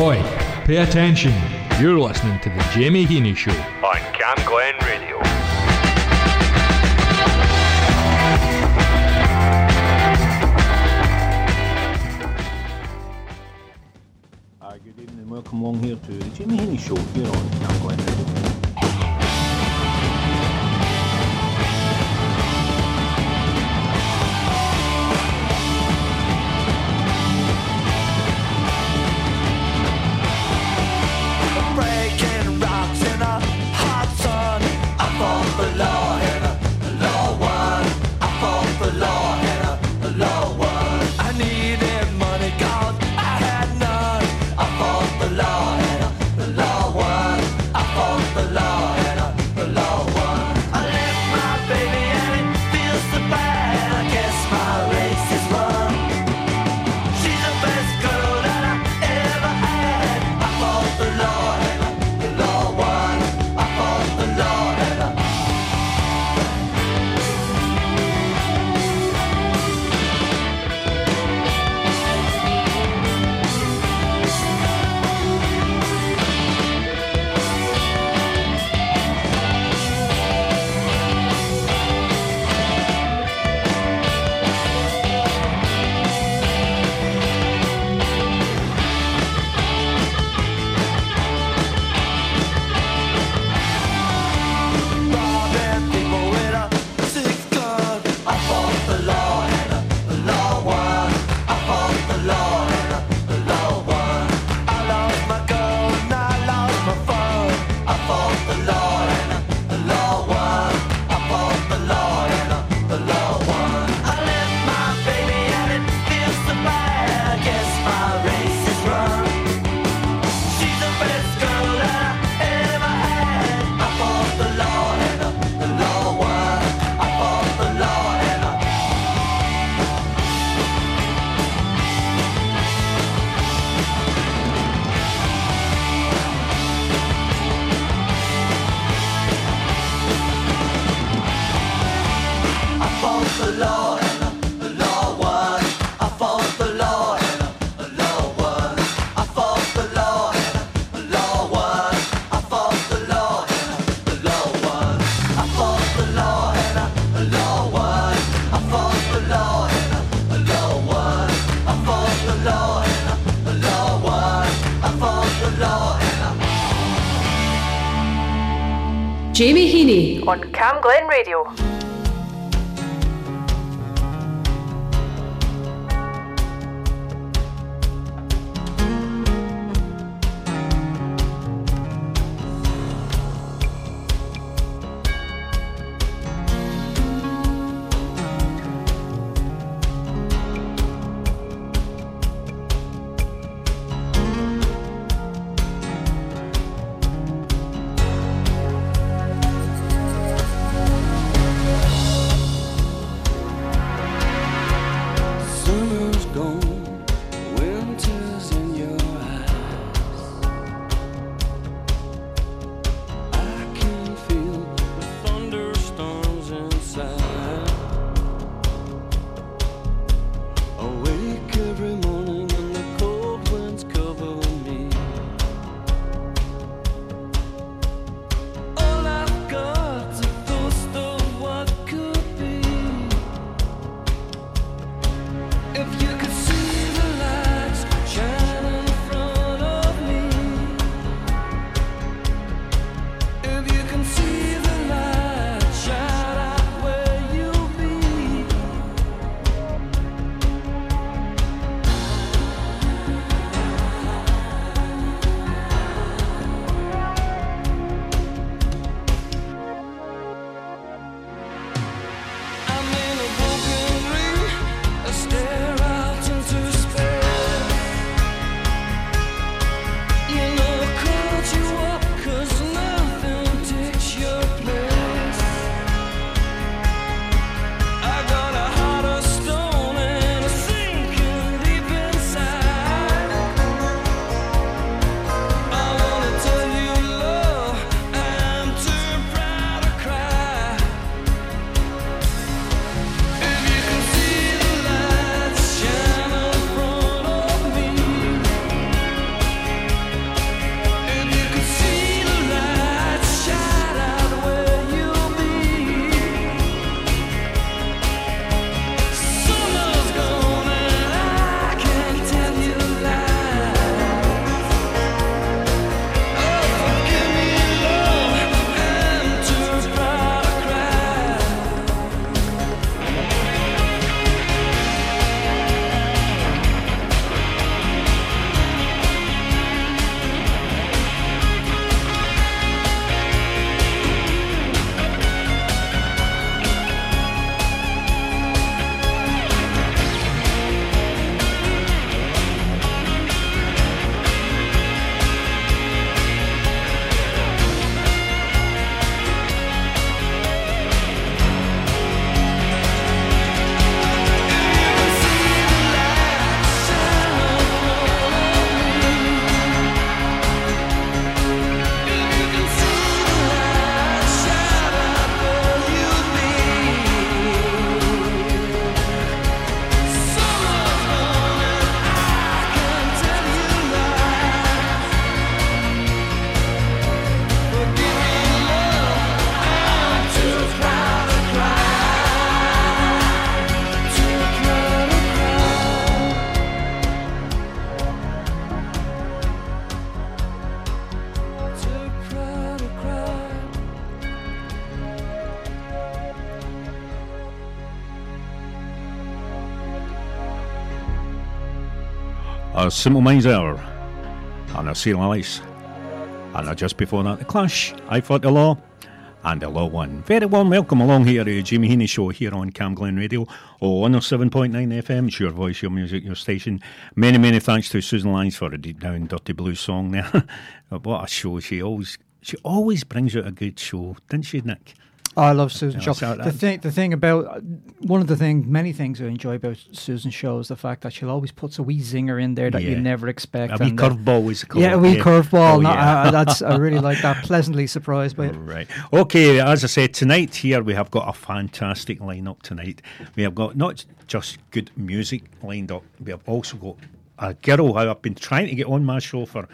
Oi, pay attention. You're listening to The Jamie Heaney Show on Cam Glen Radio. Hi, good evening and welcome along here to The Jamie Heaney Show here on Camglen Radio. on Camglen Radio. A Simple Minds there, and a Seal Alice. And just before that, The Clash, I Fought the Law, and the Law Won. Very warm welcome along here to Jamie Heaney Show here on Camglen Radio, oh, 107.9 FM. It's your voice, your music, your station. Many, many thanks to Susan Lines for a deep down dirty blues song there. what a show. She always she always brings out a good show, doesn't she, Nick? I love Susan Shaw. so The thing, the thing about one of the things, many things I enjoy about Susan's Shaw is the fact that she'll always puts a wee zinger in there that Yeah. you never expect. A wee uh, curveball is called. Yeah, a wee curveball. Oh, no, yeah. uh, that's I really like that. Pleasantly surprised by it. Right. Okay, as I said, tonight here we have got a fantastic lineup tonight. We have got not just good music lined up, we have also got a girl who I've been trying to get on my show for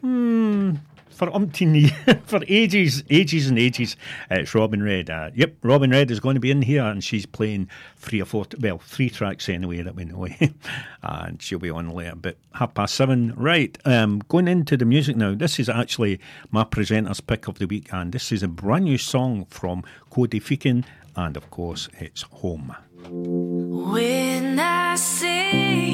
hmm, for umpteen for ages, ages and ages. Uh, it's Robin Red. Uh, yep, Robin Red is going to be in here and she's playing three or four, well, three tracks anyway that we know. and she'll be on later, but half past seven. Right, um, going into the music now. This is actually my presenter's pick of the week, and this is a brand new song from Cody Feakin, and of course, it's Home. When I see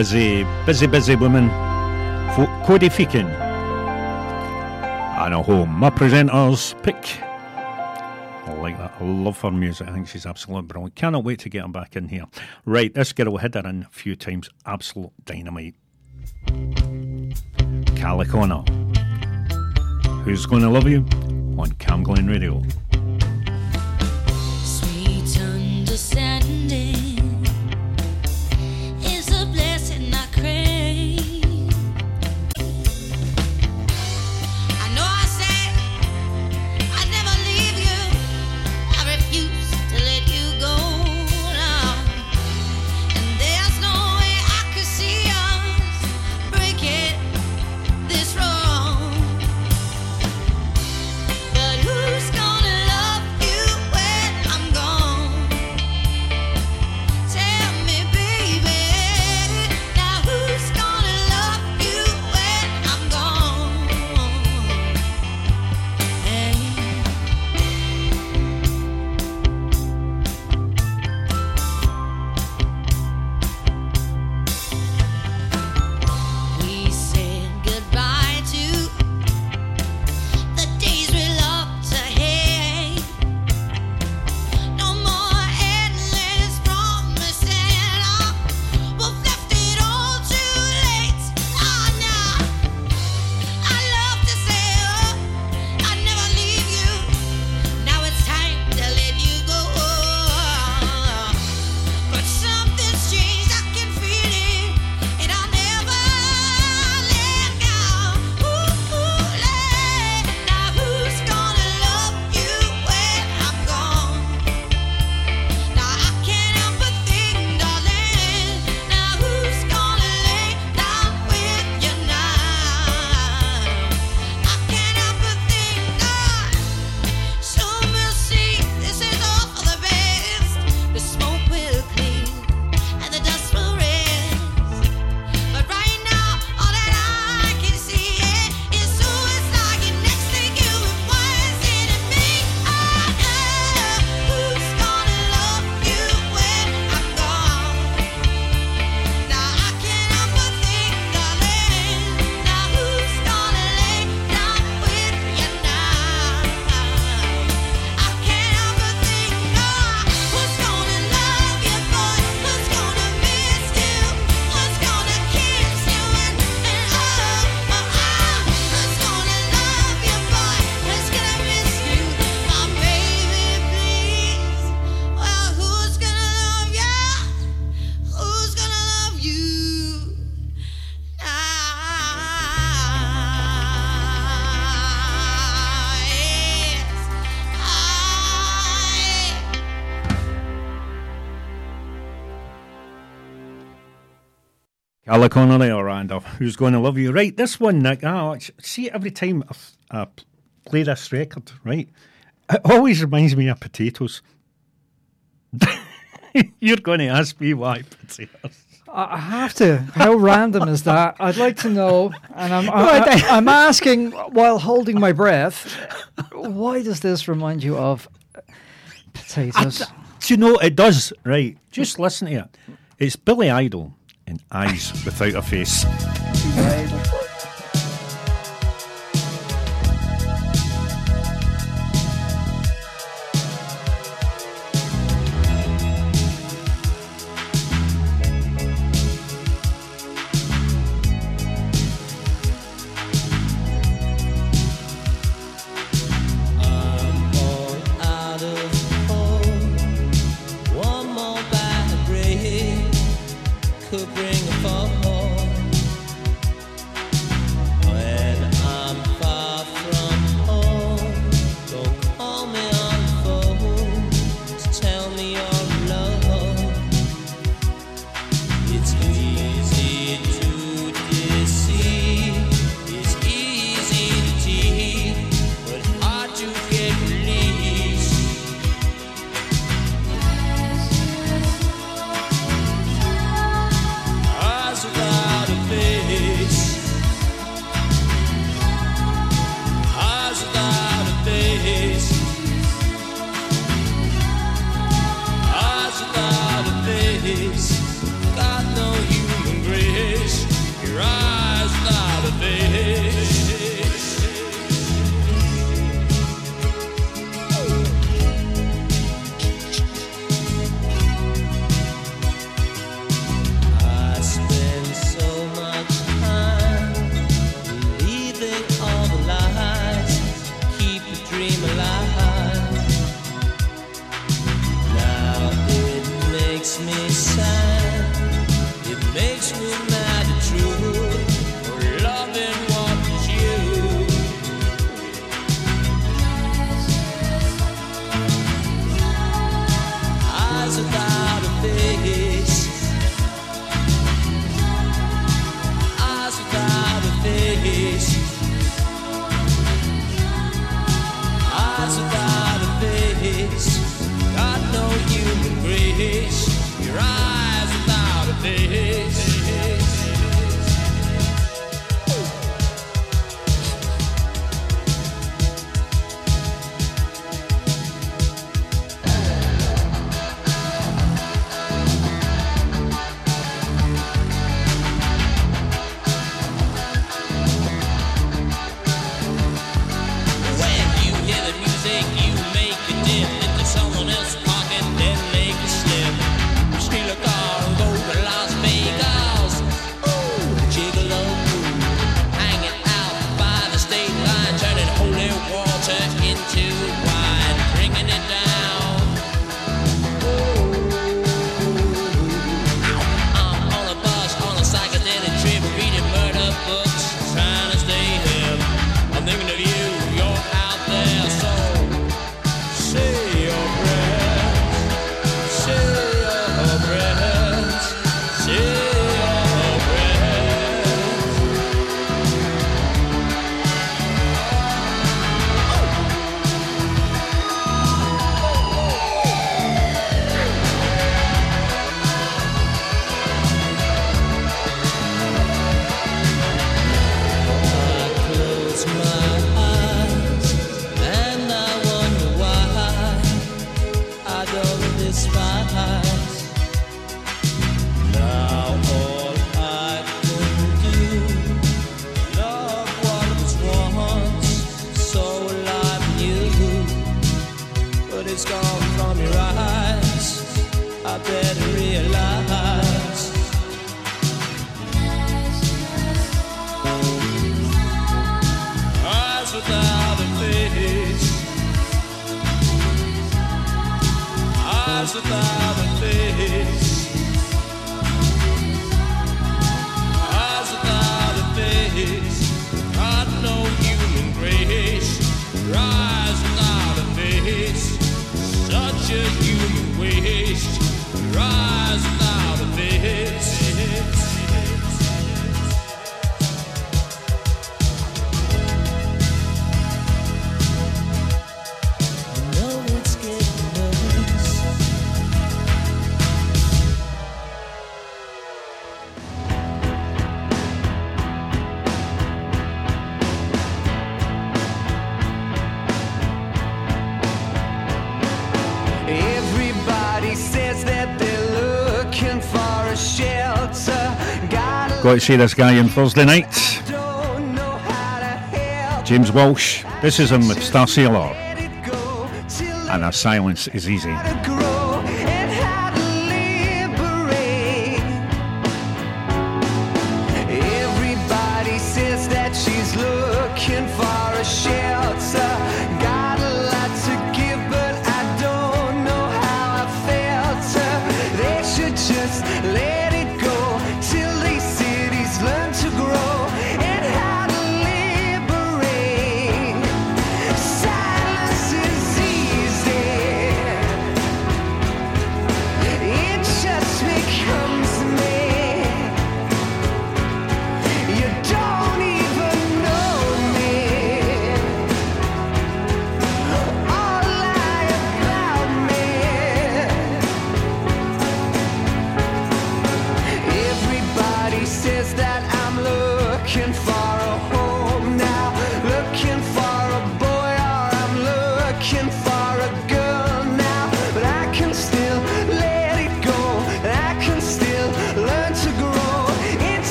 busy, busy, busy woman. Fo- Cody Feakin. And a home. My presenter's pick. I like that. I love her music. I think she's absolutely brilliant. Cannot wait to get her back in here. Right, this girl hit her in a few times. Absolute dynamite. Calicona. Who's Gonna Love You? On Camglen Radio. Calicona or Randolph. Who's going to love you? Right, this one, Nick. Oh, see, every time I, I play this record, right, it always reminds me of potatoes. You're going to ask me why potatoes. I I have to. How random is that? I'd like to know, and I'm I, am asking while holding my breath. Why does this remind you of potatoes? Do you know it does? Right, just listen to it. It's Billy Idol in Eyes Without a Face. See This Guy on Thursday night. James Walsh, this is him with Starsailor. And our silence is easy.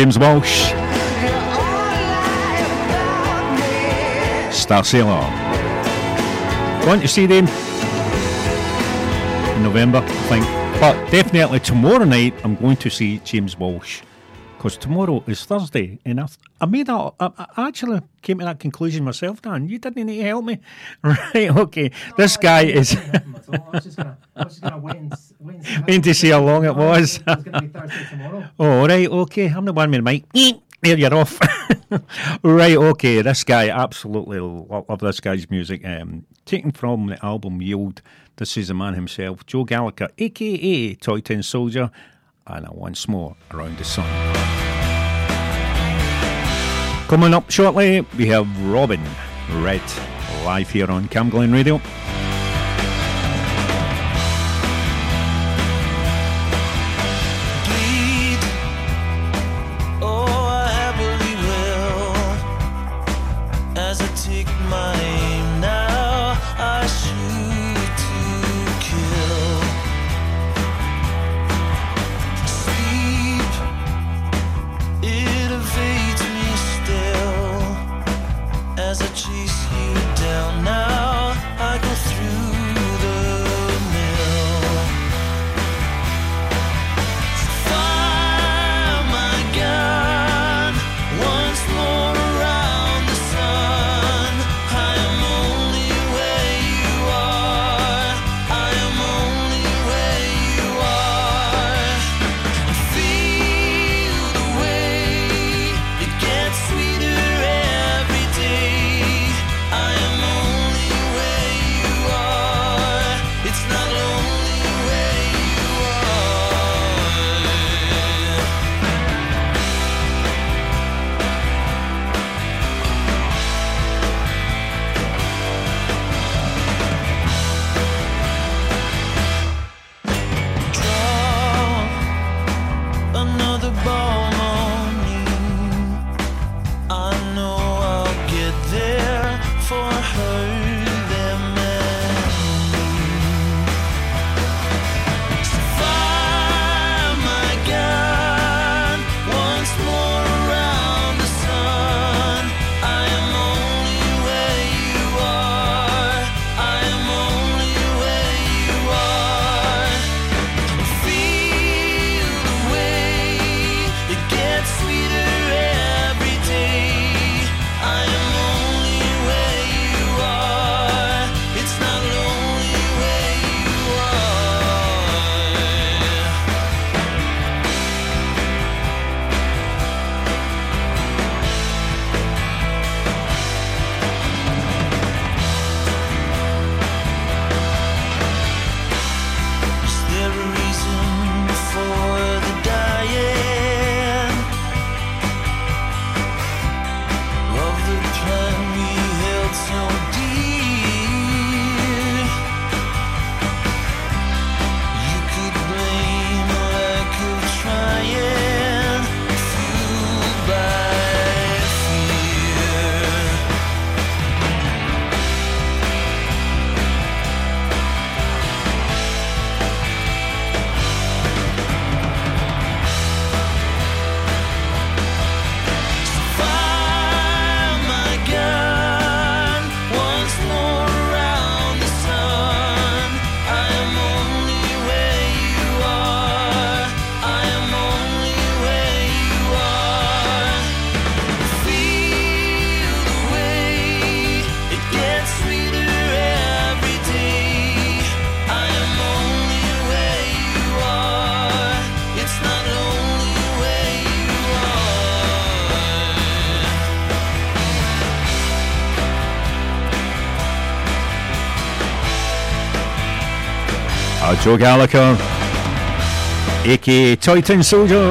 James Walsh. Starsailor. Going to see them in November, I think. But definitely tomorrow night, I'm going to see James Walsh. Because tomorrow is Thursday, and I, I made that. I, I actually came to that conclusion myself, Dan. You didn't need to help me, right? Okay, this guy is. I was just gonna, I was just gonna wait and, wait and see. how- to see how long it was. It was gonna be Thursday tomorrow. Oh, right, okay. I'm the one with mic. There, you're off. right, okay. This guy, absolutely love, love this guy's music. Um, taken from the album Yield, this is the man himself, Joe Gallagher, aka Toy Tin Soldier, and a once more Around the Sun. Coming up shortly, we have Robin Red live here on Camglen Radio. Joe Gallagher, aka Titan Soldier.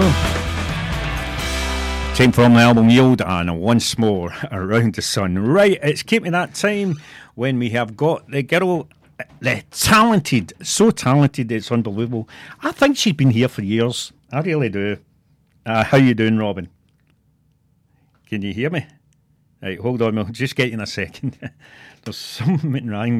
Came from the album Yield and once more Around the Sun. Right, it's keeping that time when we have got the girl, the talented, so talented it's unbelievable. I think she's been here for years. I really do. Uh, how you doing, Robin? Can you hear me? Right, hold on, we'll just get you in a second. There's something wrong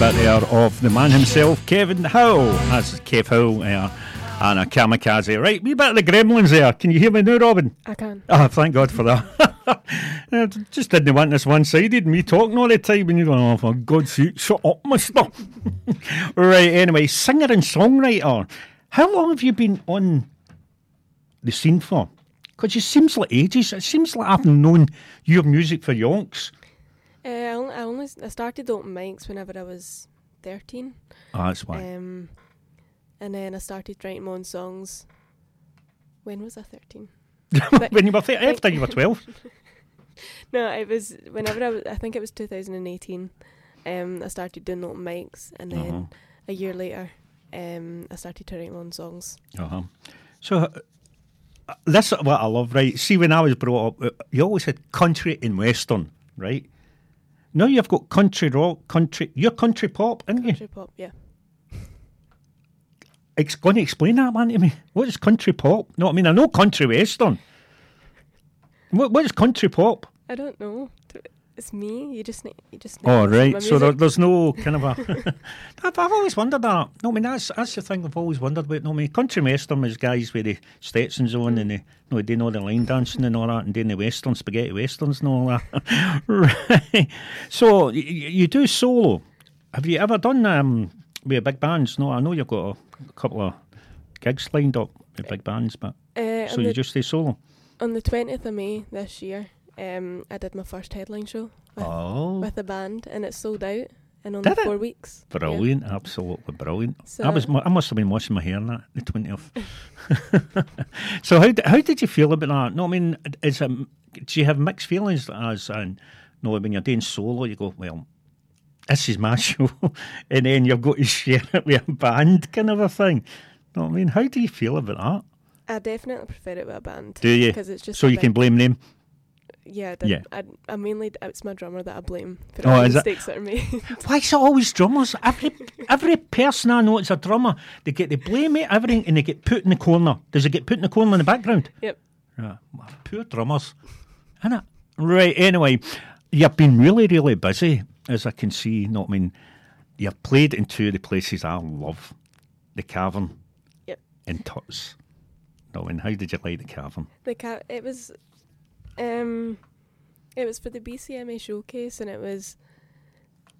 with it. there of the man himself, Kevin Howell. That's Kev Howell there. Uh, and a kamikaze. Right, wee bit of the gremlins there. Can you hear me now, Robin? I can. Oh, thank God for that. I uh, just didn't want this one sided, me talking all the time, and you're going, oh, for God's sake, shut up, mister. right, anyway, singer and songwriter. How long have you been on the scene for? Because it seems like ages. It seems like I've known your music for yonks. Uh, I only, I only I started open mics whenever I was thirteen. Oh, that's why. Um, and then I started writing my own songs. When was I thirteen? when you were 30, after you were 12. No, it was whenever I was. I think it was 2018. Um, I started doing open mics, and then Uh-huh. a year later, um, I started to write my own songs. Uh-huh. So, uh, this is what I love, right? See, when I was brought up, uh, you always had country and western, right? Now you've got country rock, country. You're country pop, aren't you? Country pop, yeah. It's going to explain that, man, to me. What is country pop? No, I mean, I know country western. What, what is country pop? I don't know. It's me. You just need. You just. Need Oh, right. So there, there's no kind of a. I've, always wondered that. No, I mean, that's that's the thing I've always wondered about. No, I mean, country western is guys with the Stetsons on and they, no, doing all the line dancing and all that and doing the western, spaghetti westerns and all that. right. So, y- y- you do solo. Have you ever done um, with big bands? No, I know you've got a, couple of gigs lined up with big bands, but. Uh, so you the- just stay solo? On the 20th of May this year, um, I did my first headline show with, Oh. with a band, and it sold out in only Did it? four weeks. Yeah. Brilliant, absolutely brilliant. I was, I must have been washing my hair on that the twentieth. so how how did you feel about that? No, I mean, is it, do you have mixed feelings as and no when you're doing solo, you go well. This is my show, and then you've got to share it with a band, kind of a thing. No, I mean, how do you feel about that? I definitely prefer it with a band. Do you? Because it's just so a you can blame them. Yeah, I. Yeah. I, I mainly it's my drummer that I blame for Oh, all the mistakes that are made. Why is it always drummers? Every every person I know that's a drummer, they get they blame it everything and they get put in the corner. Does it get put in the corner in the background? Yep. Right. Poor drummers. Innit? Right, anyway, you've been really, really busy, as I can see. Not I mean you've played in two of the places I love. The Cavern Yep. and Tuts. No, and how did you like the Cavern? The cat. It was, um, it was for the BCMA showcase, and it was,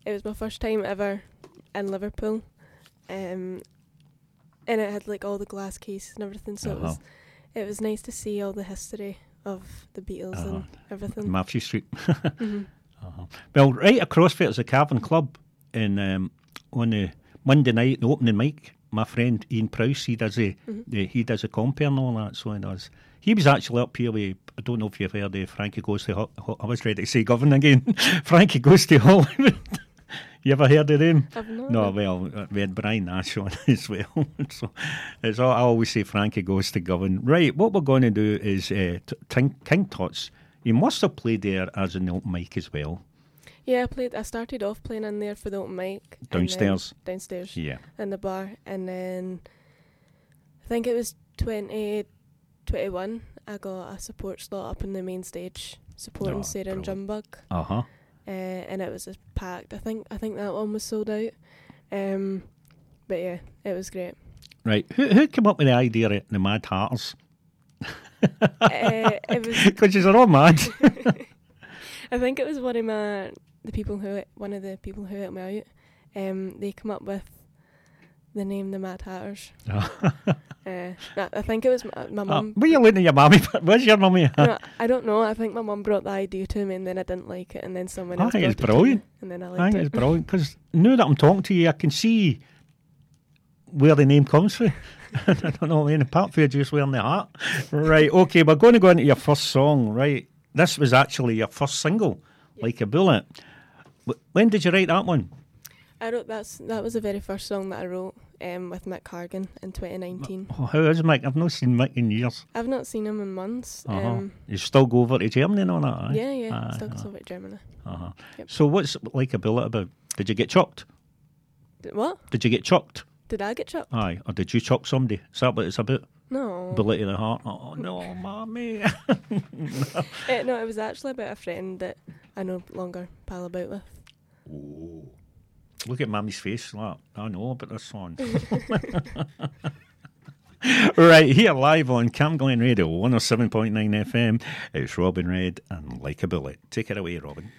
it was my first time ever in Liverpool, um, and it had like all the glass cases and everything. So it was, Uh-huh. it was nice to see all the history of the Beatles Uh-huh. and everything. Mathew Street. Mhm. Uh-huh. Well, right across there is a Cavern Club, and um, on the Monday night, the opening mic, my friend Ian Prowse, he does a, Mhm. the, he does a compare and all that, so he does. He was actually up here with, I don't know if you've heard of Frankie Goes to, Ho- Ho- I was ready to say Govan again, Frankie Goes to Hollywood. you ever heard of him? I've not. No, well, we had Brian Nash on as well. so it's all, I always say Frankie Goes to Govan. Right, what we're going to do is uh, t- King Tut's. You must have played there as an open mic as well. Yeah, I played. I started off playing in there for the open mic. Downstairs? downstairs. Yeah. In the bar, and then I think it was 2021. I got a support slot up in the main stage, supporting Oh, Sarah and brilliant. Jumbug. Uh huh. Uh, and it was just packed. I think I think that one was sold out. Um, but yeah, it was great. Right. Who, who came up with the idea of the Mad Hatters? uh, it was Because you're all mad. I think it was one of my the people who one of the people who helped me out. Um, they come up with the name the Mad Hatters. uh, no, I think it was my, my Uh, mum. were you looking at your mummy? Where's your mummy? no, I don't know. I think my mum brought the idea to me, and then I didn't like it, and then someone I else think brought it's it brilliant. and then I liked I think it. it's brilliant because now that I'm talking to you, I can see where the name comes from. I don't know, in apart from you just wearing the hat. Right, okay, we're going to go into your first song, right? This was actually your first single, Like a Bullet. When did you write that one? I wrote that's that was the very first song that I wrote um, with Mick Cargan in 2019. Oh, how is Mick? I've not seen Mick in years. I've not seen him in months. Uh-huh. Um, you still go over to Germany and all that, yeah, yeah, still goes over to Germany. Uh-huh. Yep. So what's Like a Bullet about? Did you get chucked? D- what? Did you get chucked? Did I get chopped? Aye. Or did you chuck somebody? Is that what it's about? No. Bullet to the heart. Oh, no, mommy. Eh, no, it was actually about a friend that I no longer pal about with. Look at Mammy's face. Like, I know about this song. right, here live on Camglen Radio, 107.9 FM. It's Robin Red and Like a Bullet. Take it away, Robin.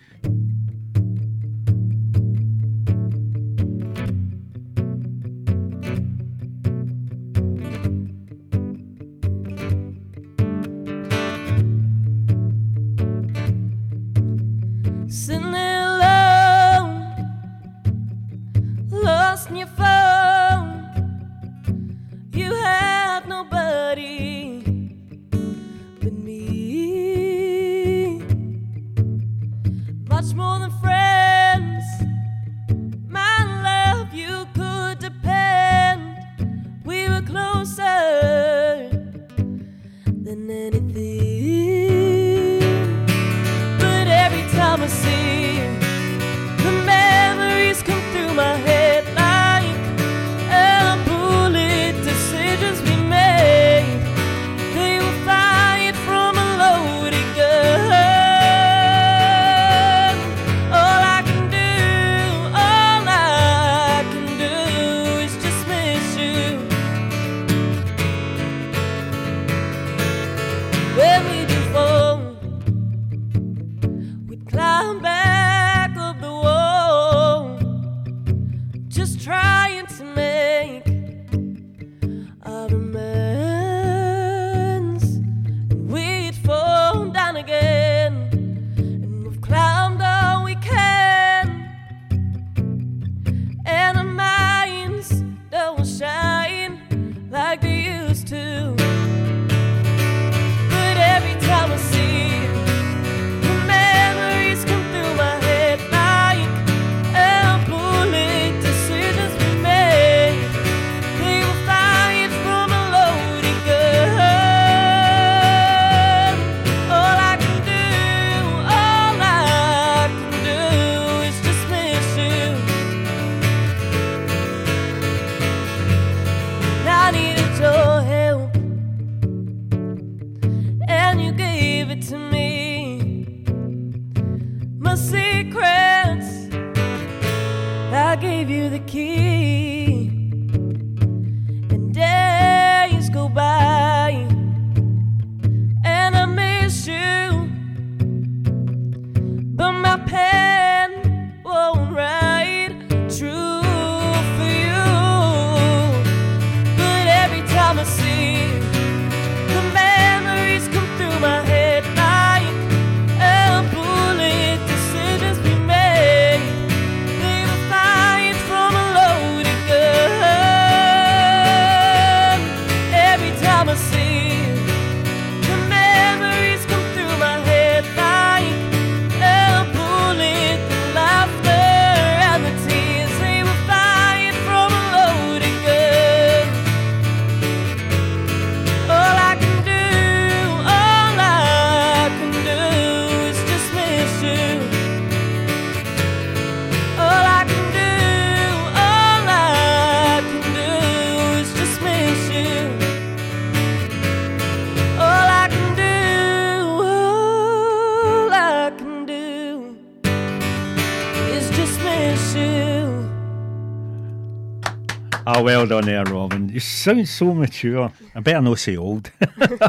You sound so mature. I better not say old.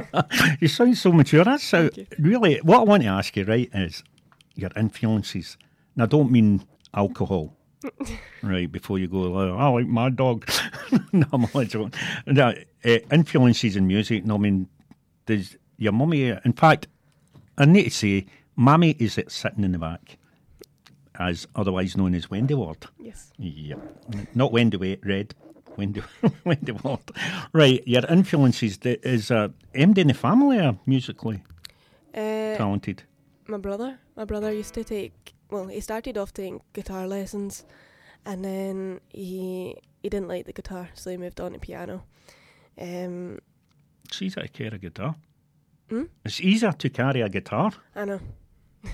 you sound so mature. That's how, really, what I want to ask you, right, is your influences. And I don't mean alcohol, right, before you go, oh, I like my dog. no, I'm only joking. No, uh, influences in music, no, I mean, there's your mummy, in fact, I need to say, Mammy is it sitting in the back, as otherwise known as Wendy Ward. Yes. Yep. Not Wendy Red. Wendy, Wendy Ward. Right, your influences, is uh, MD in the family uh, musically Uh, talented? my brother. My brother used to take. Well, he started off taking guitar lessons, and then he he didn't like the guitar, so he moved on to piano. Um, It's easier to carry a guitar. Hmm? It's easier to carry a guitar. I know.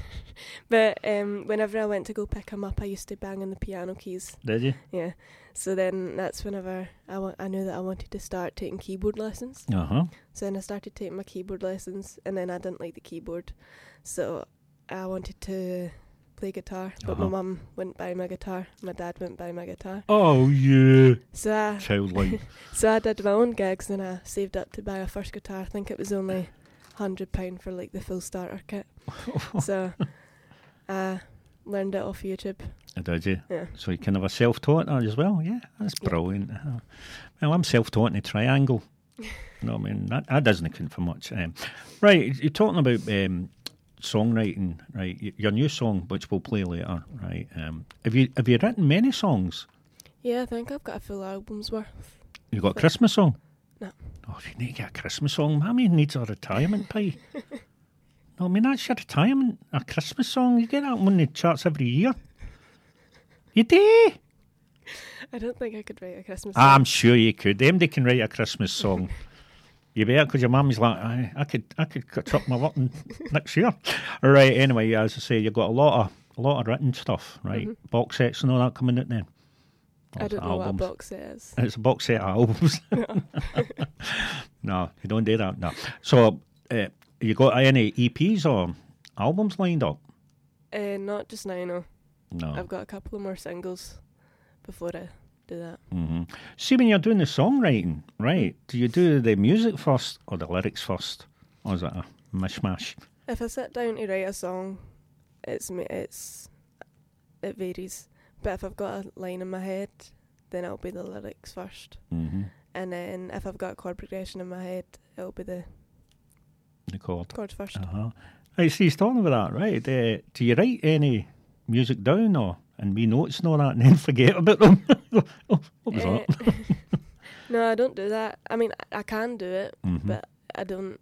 but um, whenever I went to go pick him up, I used to bang on the piano keys. Did you? Yeah. So then that's whenever I wa- I knew that I wanted to start taking keyboard lessons. Uh huh. So then I started taking my keyboard lessons, and then I didn't like the keyboard, so I wanted to play guitar, but my Uh-huh. mum wouldn't buy my guitar. My dad wouldn't buy my guitar. Oh yeah, So I, childlike. so I did my own gigs and I saved up to buy a first guitar. I think it was only hundred pound for like the full starter kit. so I learned it off YouTube. Did you? Yeah. So you kind of a self-taught that as well. Yeah, that's brilliant. Uh, Well, I'm self-taught in the triangle. no, I mean that, that doesn't count for much. Um, right, you're talking about um, songwriting, right? Your new song, which we'll play later, right? Um, have you have you written many songs? Yeah, I think I've got a full album's worth. You got a Christmas song? No. Oh, you need to get a Christmas song. Mammy needs a retirement pie. no, I mean that's your retirement, a Christmas song. You get that one in the charts every year. You do. I don't think I could write a Christmas song. I'm sure you could. Anybody can write a Christmas song. you better, because your mummy's like, I, I could, I could cut up my button next year. All right. Anyway, as I say, you've got a lot of, a lot of written stuff, right? Box sets and all that coming out then. I don't know what a box set is. It's a box set of albums. no, you don't do that. No. So, uh, you got any EPs or albums lined up? Uh, not just now, no. No. I've got a couple of more singles before I do that. hmm See, when you're doing the songwriting, right? Do you do the music first or the lyrics first, or is it a mishmash? If I sit down to write a song, it's. It's it varies. But if I've got a line in my head, then it'll be the lyrics first, Mm-hmm. and then if I've got a chord progression in my head, it'll be the The chord. chords first. Uh huh. I see. Talking about that, right? Uh, do you write any music down or and me notes and all that, and then forget about them? oh, what was Uh, that? no, I don't do that. I mean, I, can do it, Mhm. but I don't.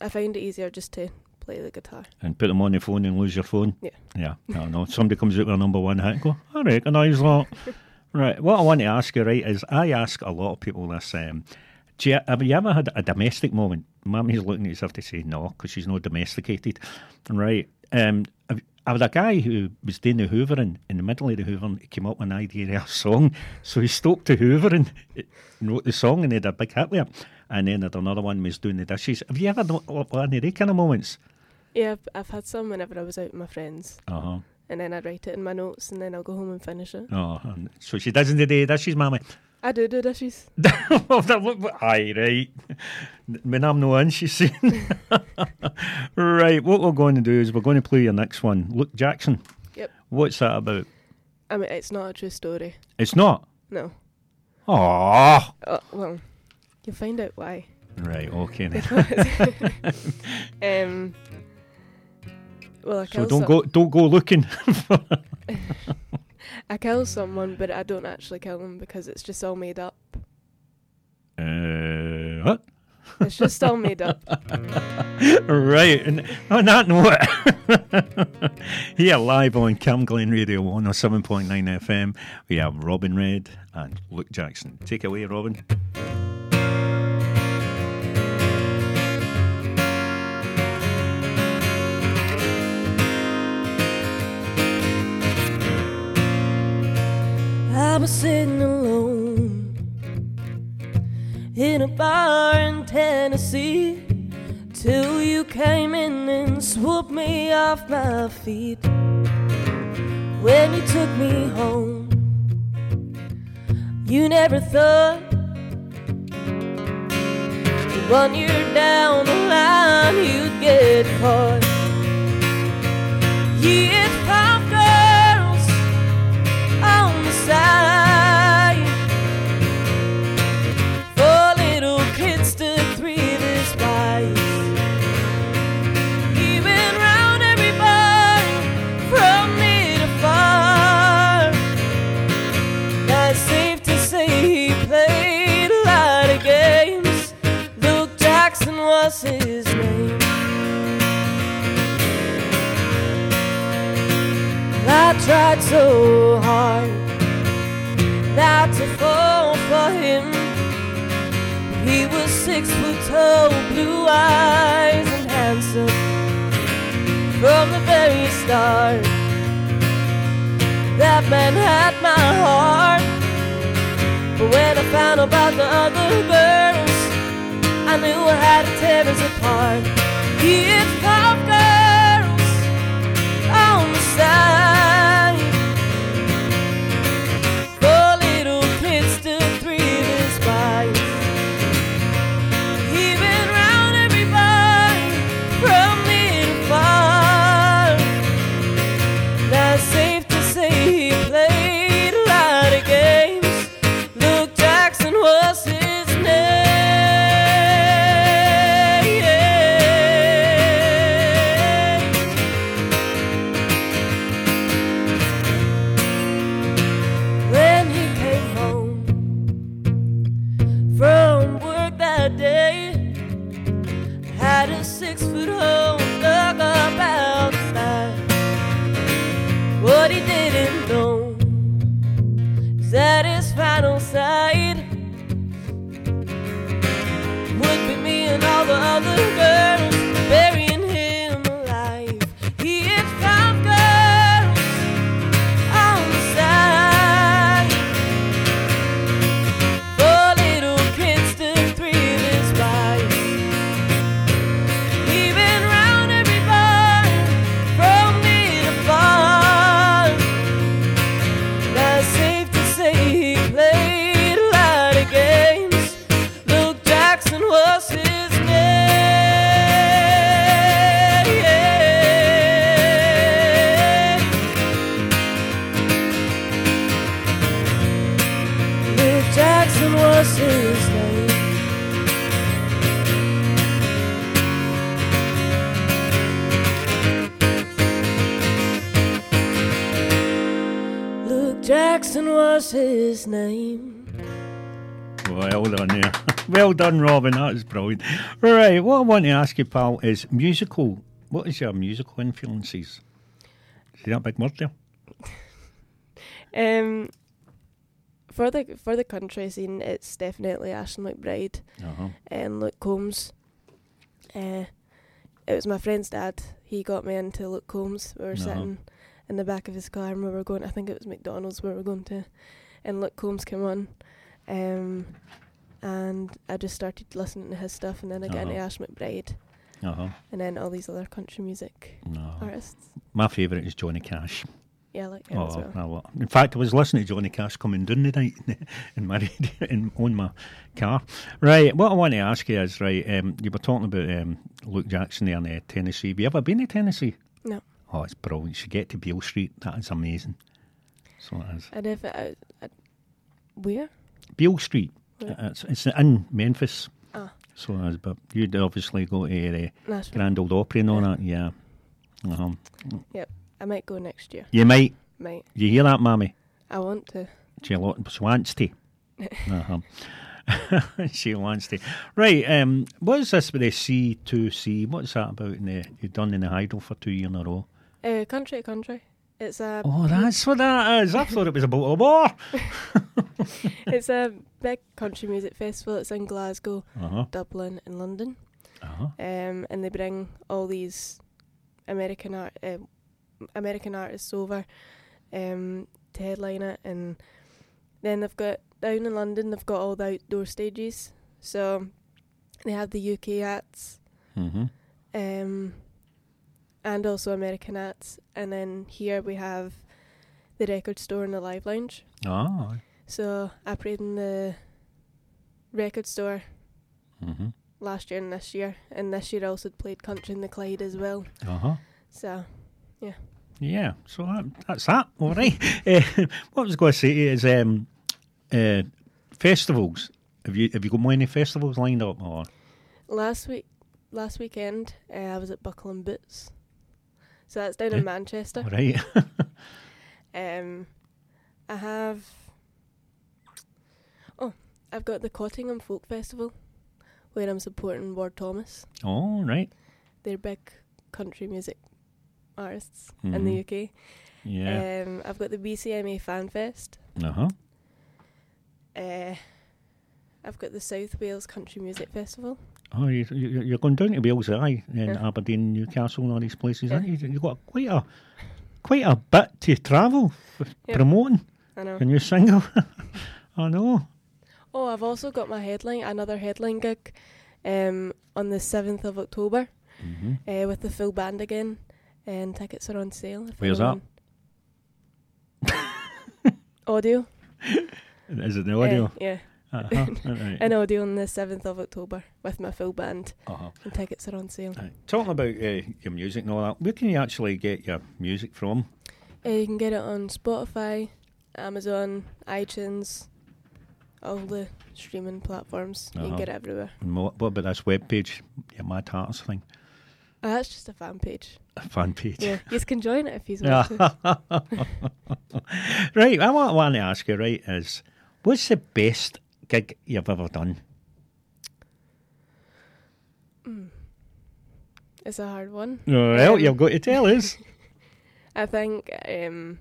I find it easier just to play the guitar. and put them on the phone and lose your phone. Yeah. Yeah. No, no. Somebody comes out with a number one hit and go, I recognise that. right. What I want to ask you, right, is I ask a lot of people this. Um, do you, have you ever had a domestic moment? Mummy's looking at if to say no, because she's not domesticated. Right. Um, I had a guy who was doing the hoovering in the middle of the hoovering. He came up with an idea of a song. So he stopped the hoovering, and wrote the song, and he had a big hit with it. And then had another one was doing the dishes. Have you ever done any of those kind of moments? Yeah, I've, I've had some whenever I was out with my friends, Uh huh. and then I write it in my notes, and then I'll go home and finish it. Oh, so she doesn't today, does she, mammy? I do do dishes. Aye, right. When I'm no in, she's saying. right, what we're going to do is we're going to play your next one. Luke Jackson. Yep. What's that about? I mean, it's not a true story. It's not. No. Oh. Uh, well, you'll find out why. Right, okay then. um. Well, I so don't some- go don't go looking. I kill someone, but I don't actually kill them because it's just all made up. uh, what? It's just all made up. right, and on that note, here live on Camglen Radio 107.9 FM, we have Robin Red and Luke Jackson. Take it away, Robin. I was sitting alone in a bar in Tennessee till you came in and swooped me off my feet. When you took me home, you never thought one year down the line you'd get caught. You His name. I tried so hard not to fall for him. He was six foot tall, blue eyes, and handsome from the very start. That man had my heart. But when I found about the other girls, I knew I had to tear us apart. He had six foot high. His name. Well done there. well done, Robin. That was brilliant. Right, what I want to ask you, pal, is musical. What is your musical influences? See that big word there? Um, for the for the country scene, it's definitely Ashley McBryde Uh-huh. and Luke Combs. Uh, it was my friend's dad. He got me into Luke Combs. We were Uh-huh. sitting in the back of his car and we were going. I think it was McDonald's. where We were going to, and Luke Combs came on, um, and I just started listening to his stuff, and then I got into Uh-huh. Ash McBryde, Uh-huh. and then all these other country music No. artists. My favourite is Johnny Cash. Yeah, I like him as Oh, well. In fact, I was listening to Johnny Cash coming down the night in my radio, in, on my car. Right, what I want to ask you is, right, um, you were talking about um, Luke Jackson there in uh, Tennessee. Have you ever been to Tennessee? No. Oh, it's brilliant. You should get to Beale Street. That is amazing. So it is. I def- I, where? Beale Street. Where? It's, it's in Memphis. Ah. So is, but you'd obviously go to the Grand Old Opry and all that. Yeah. Uh-huh. Yep, I might go next year. You might. Might. You hear that, mammy? I want to. She she wants to. uh-huh. she wants to. Right, um, what is this with the C2C? What's that about? In the, you've done in the Hydro for two years in a row. Uh, country to country. It's a Oh, that's what that is. I thought it was about a war. it's a big country music festival. It's in Glasgow, Uh-huh. Dublin, and London. Uh-huh. Um, and they bring all these American art, uh, American artists over um, to headline it, and then they've got down in London. They've got all the outdoor stages, so they have the UK acts, Mm-hmm. um, and also American acts, and then here we have the record store and the live lounge. Oh. So I played in the record store Mm-hmm. last year and this year, and this year I also played country in the Clyde as well. Uh-huh. So yeah. Yeah, so that, that's that. All right. uh, what I was going to say is um, uh, festivals. Have you have you got many festivals lined up? Or last week, last weekend, uh, I was at Buckle and Boots. So that's down Eh? in Manchester. all right? Um, I have. Oh, I've got the Cottingham Folk Festival, where I'm supporting Ward Thomas. all right. They're big country music artists Mhm. in the UK. Yeah. Um, I've got the BCMA Fan Fest. Uh huh. Uh, I've got the South Wales Country Music Festival. Oh, you, you, you're going down to Wales, aye, in Yeah. Aberdeen, Newcastle, and all these places, Yeah. aren't you? You've got quite a quite a bit to travel for promoting I know. new single. I know. Oh, I've also got my headline, another headline gig, um, on the seventh of October, Mm-hmm. uh, with the full band again, and tickets are on sale. Where's anyone- audio. Is it the audio? Uh, yeah, uh-huh. right. an audio on the seventh of October with my full band, uh-huh. and tickets are on sale. Right. Talking about uh, your music and all that, where can you actually get your music from? Uh, you can get it on Spotify, Amazon, iTunes, all the streaming platforms. You Uh-huh. can get it everywhere. And what, what about this webpage, your Mad Hearts thing? Oh, that's just a fan page. A fan page. Yeah, you can join it if you want to. right, I want, want to ask you, right, is what's the best gig you've ever done? It's a hard one. Well, Um, you've got to tell us. I think um,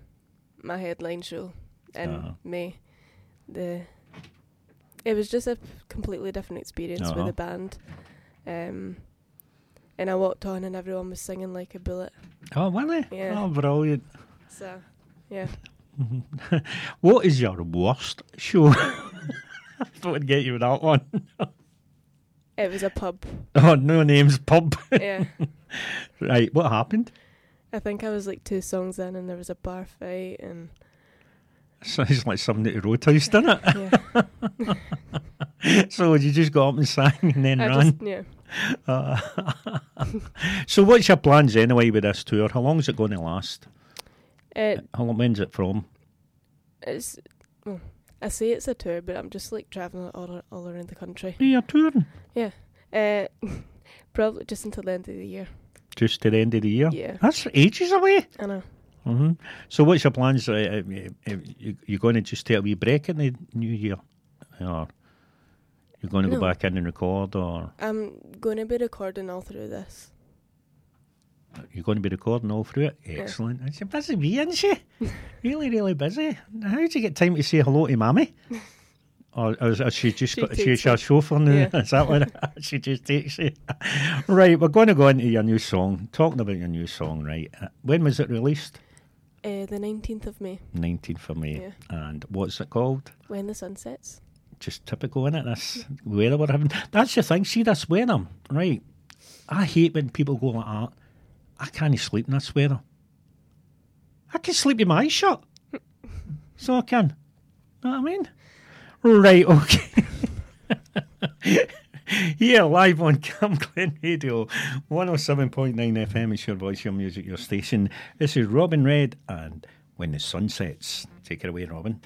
my headline show in Uh-huh. May, the it was just a completely different experience Uh-huh. with the band. Um, and I walked on and everyone was singing like a bullet. Oh, really? Yeah. Oh, brilliant. So, yeah. what is your worst show? I thought I'd get you that one. It was a pub. Oh, no names, pub. Yeah. right, what happened? I think I was like two songs in and there was a bar fight and Sounds like something at Roadhouse, doesn't it? yeah. so you just got up and sang and then I ran. just yeah. Uh, so what's your plans anyway with this tour? How long is it going to last? It How long, when's it from? it's well, I say it's a tour, but I'm just like traveling all all around the country. Yeah, touring. Yeah. Uh, probably just until the end of the year. Just to the end of the year? Yeah. That's ages away. I know. hmm So what's your plans? Uh, you, you're going to just take a wee break in the new year? Or you're going to No. go back in and record? Or I'm going to be recording all through this. You're going to be recording all through it? Excellent. It's a busy bee, isn't she? really, really busy. How do you get time to say hello to Mammy? Or is, is she just She got, she's it. chauffeur now? Yeah. Is that what she just takes you? right, we're going to go into your new song. Talking about your new song, right? Uh, when was it released? Uh, the 19th of May, 19th of May. Yeah. And what's it called? when the sun sets. Just typical, innit? This weather we're having. That's the thing. See this weather, right? I hate when people go like that. I can't sleep in this weather. I can sleep with my eyes shut. so I can. Know what I mean? Right, okay. Here, live on Camglen Radio, 107.9 FM. It's your voice, your music, your station. This is Robin Red and When the Sun Sets. Take it away, Robin.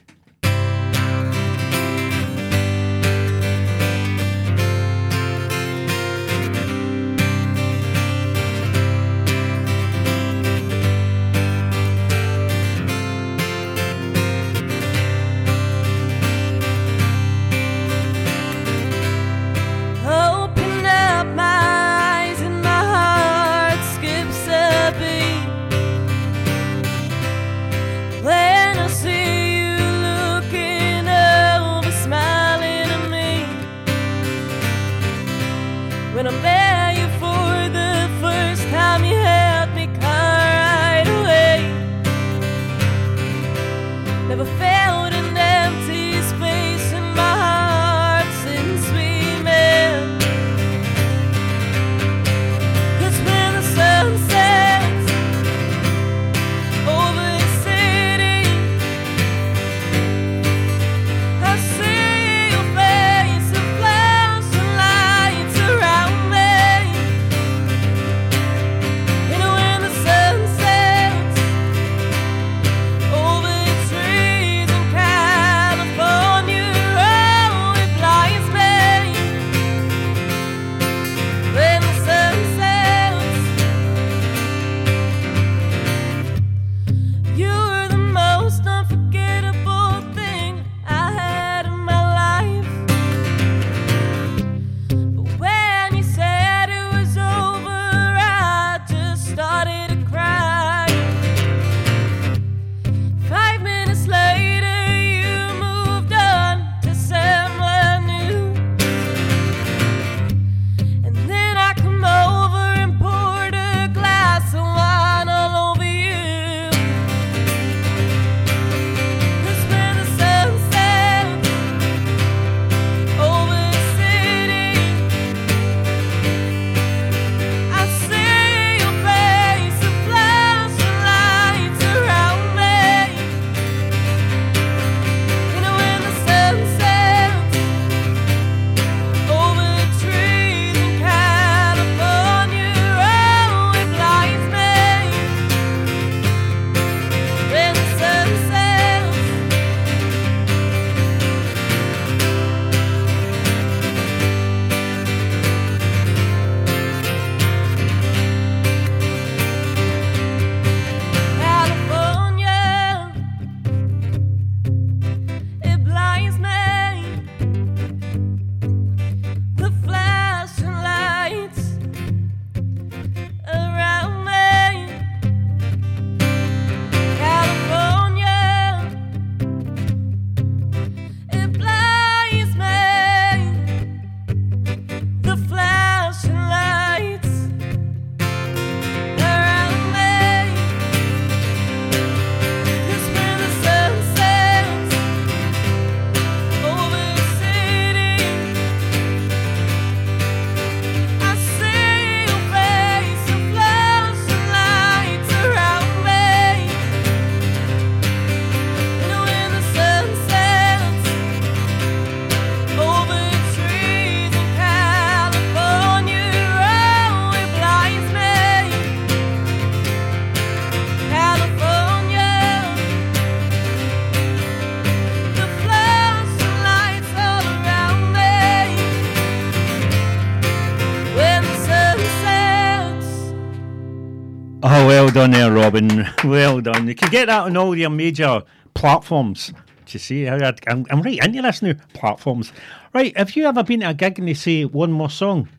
Done there, Robin. Well done. You can get that on all your major platforms. Do you see? I'd- I'm, I'm right into this now. Platforms. Right. Have you ever been to a gig and they say one more song?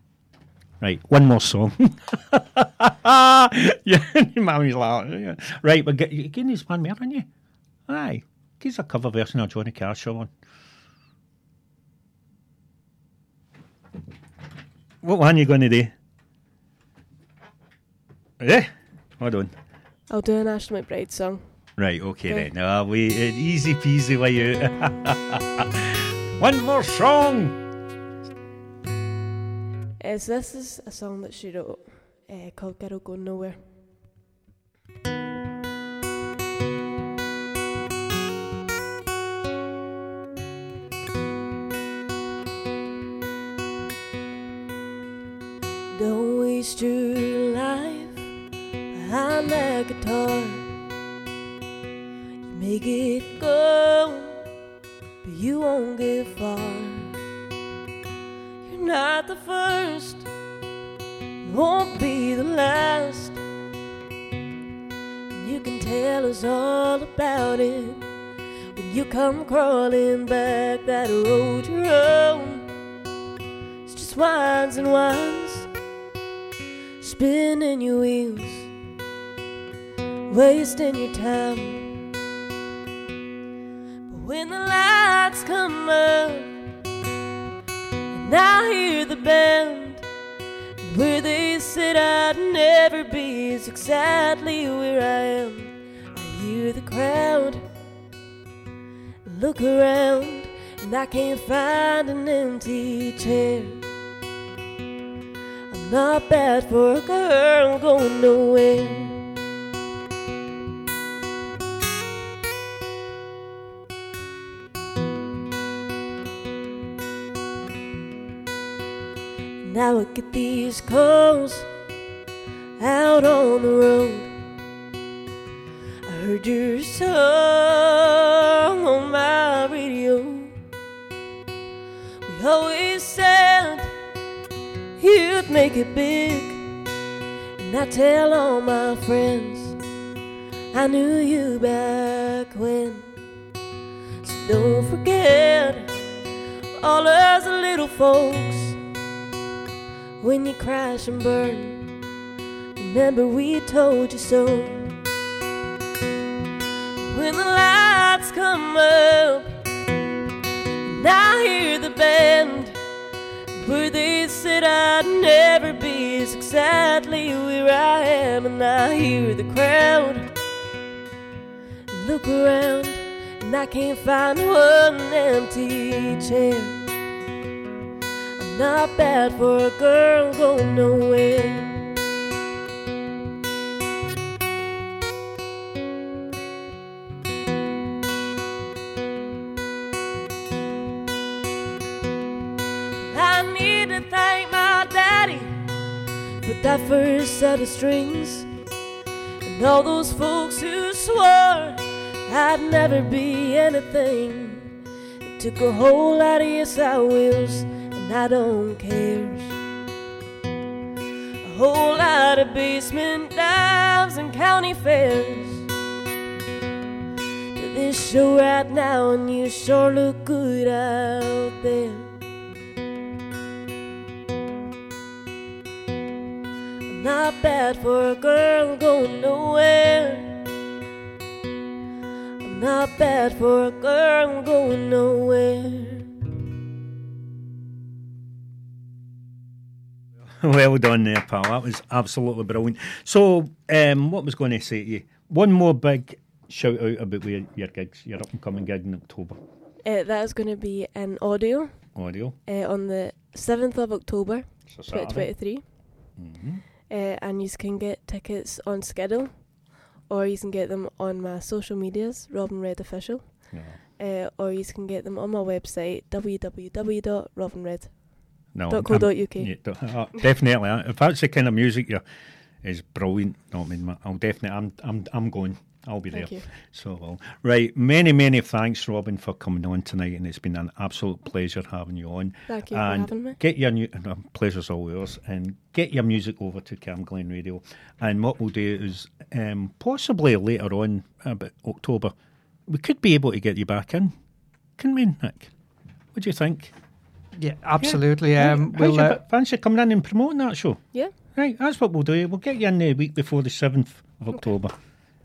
Right, one more song. yeah, mommy's like, yeah. right. But get, you getting this one aren't you? Aye, here's a cover version of Johnny Cash one. What one are you going to do? Eh? Hold on. I'll do an Ashley McBryde song. Right, okay then. No, we uh, easy peasy way you. One more song. Is this is a song that she wrote uh, called "Girl Go Nowhere." Guitar. You may get go, but you won't get far. You're not the first, won't be the last. And you can tell us all about it when you come crawling back that road you're on. It's just winds and winds, spinning your wheels, wasting your time. But when the lights come up, and I hear the band. and Where they said I'd never be is exactly where I am. I hear the crowd, look around, and I can't find an empty chair. I'm not bad for a girl going nowhere. Now look at these calls out on the road. I heard your song on my radio. We always said you'd make it big, and I tell all my friends I knew you back when. So don't forget all us little folks when you crash and burn. Remember, we told you so. When the lights come up, and I hear the band, where they said I'd never be is exactly where I am, and I hear the crowd. Look around, and I can't find one empty chair. Not bad for a girl going nowhere. I need to thank my daddy for that first set of strings and all those folks who swore I'd never be anything. It took a whole lot of yes I wills and I don't care. A whole lot of basement dives and county fairs. To this show right now, and you sure look good out there. I'm not bad for a girl going nowhere. I'm not bad for a girl going nowhere. Well done there, pal. That was absolutely brilliant. So, um, what was going to say to you? One more big shout out about your gigs, your up and coming gig in October. Uh, that is going to be an audio Audio. uh, on the 7th of October, So Saturday. 2023. Mhm. Uh, and you can get tickets on schedule or you can get them on my social medias, Robin Red Official. Yeah. Uh, or you can get them on my website, www.robinred.co.uk. No, Dot I'm- co UK. yeah, uh, definitely. uh, If that's the kind of music you is brilliant. No, I mean, I'll definitely. I'm. I'm. I'm going. I'll be there. So well. Right. Many, many thanks, Robin, for coming on tonight, and it's been an absolute pleasure having you on. Thank you for and having me. Get your new no, pleasure's all yours, and get your music over to Camglen Radio. And what we'll do is um, possibly later on, about October, we could be able to get you back in, can we, Nick? What do you think? Yeah, absolutely. Yeah. Um, How's we'll, your uh, fa- fancy coming in and promoting that show? Yeah. Right, that's what we'll do. We'll get you in the week before the 7th of October.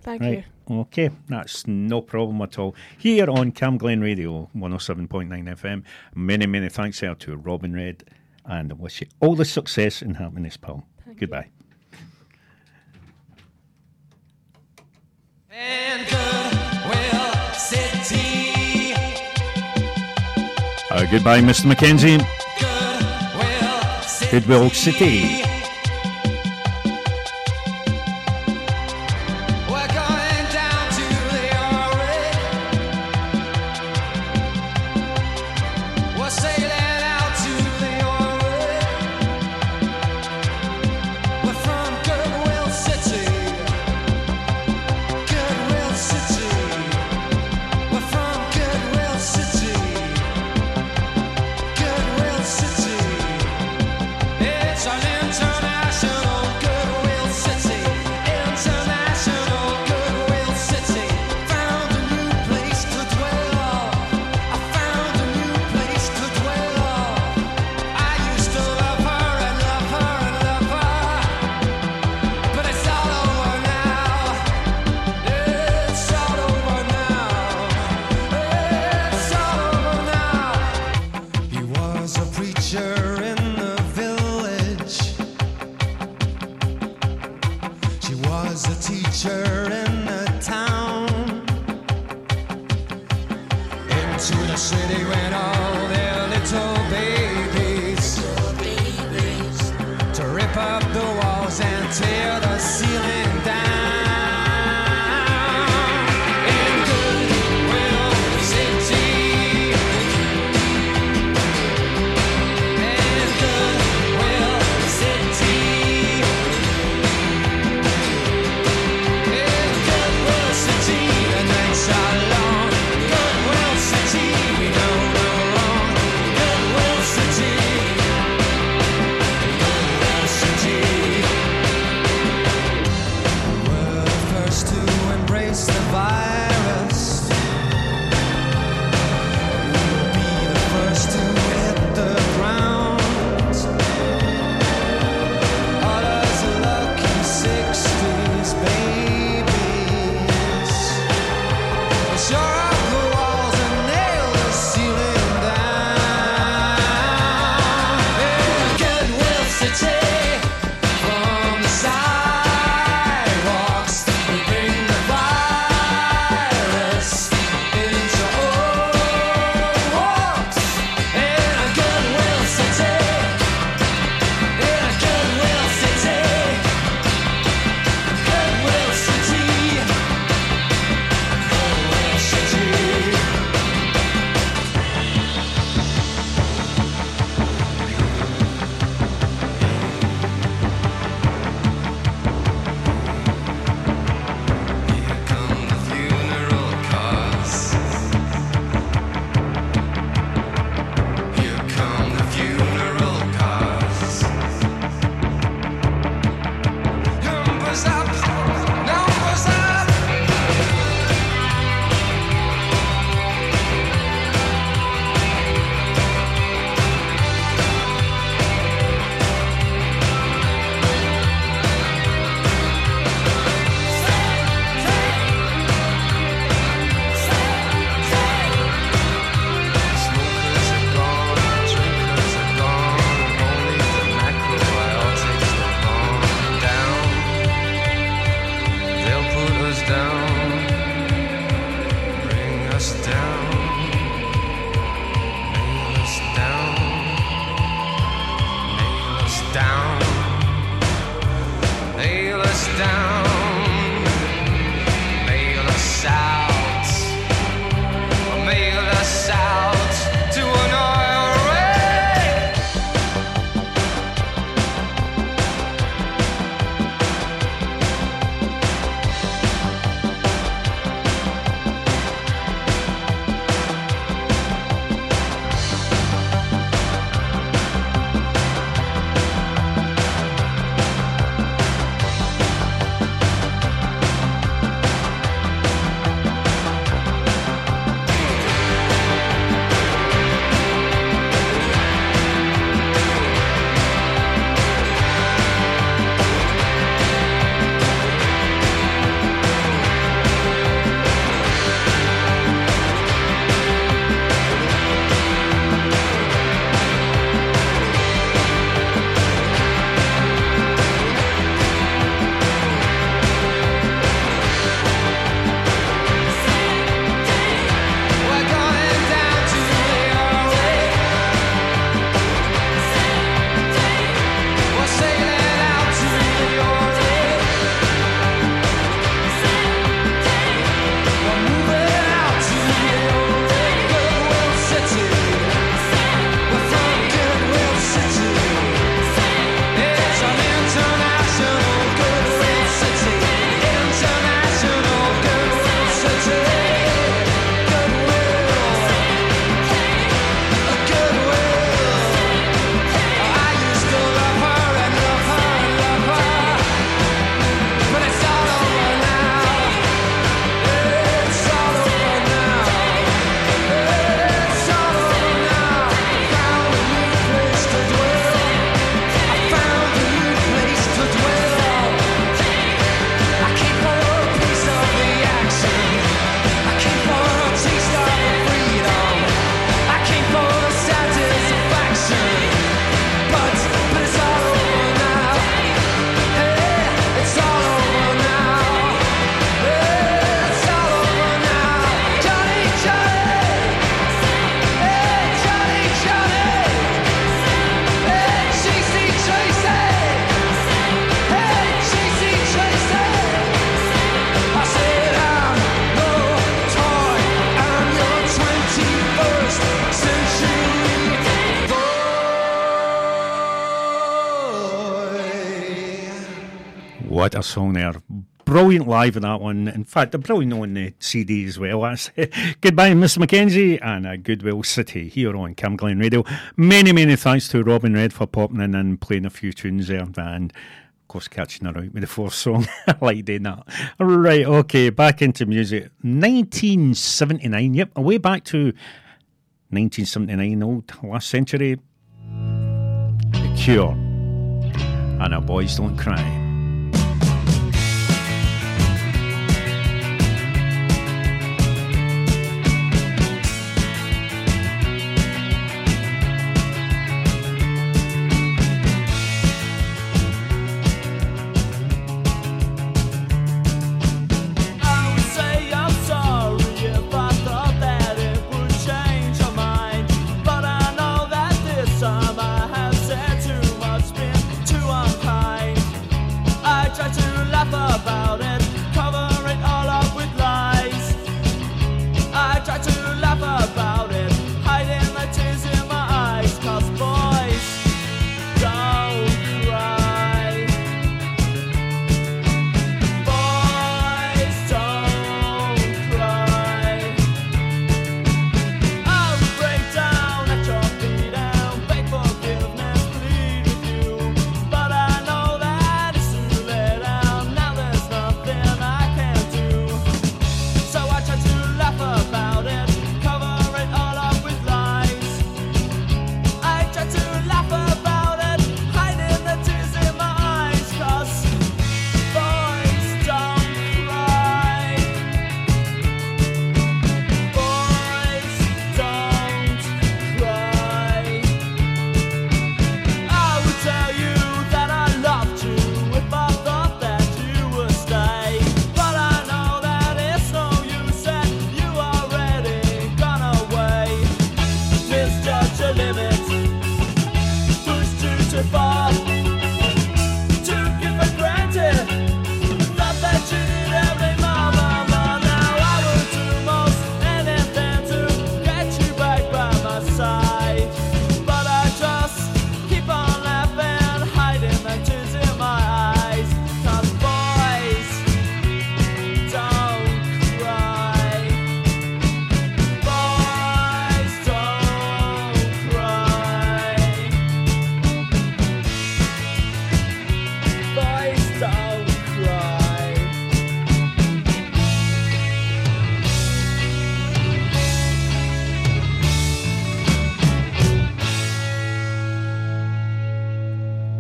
Thank right. Okay, that's no problem at all. Here on Camglen Radio, 107.9 FM. Many, many thanks there to Robin Red, and I wish you all the success and happiness, pal. Goodbye. And Goodwill City. Uh, goodbye, Mr. Mackenzie. Goodwill City. song there. Brilliant live in that one. In fact, I'm probably on the CD as well. That's Goodbye, Miss Mackenzie, and a Goodwill City here on Camglen Radio. Many, many thanks to Robin Red for popping in and playing a few tunes there, and of course catching her out with the fourth song. I like doing that. Right, okay, back into music. 1979. Yep, way back to 1979, old last century. The Cure, and our boys don't cry.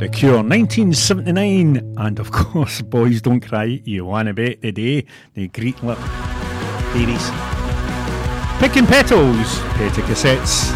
The Cure 1979, and of course, Boys Don't Cry, You Wanna Bet the Day, the Greek Lip babies. Picking Petals, Petty Cassettes.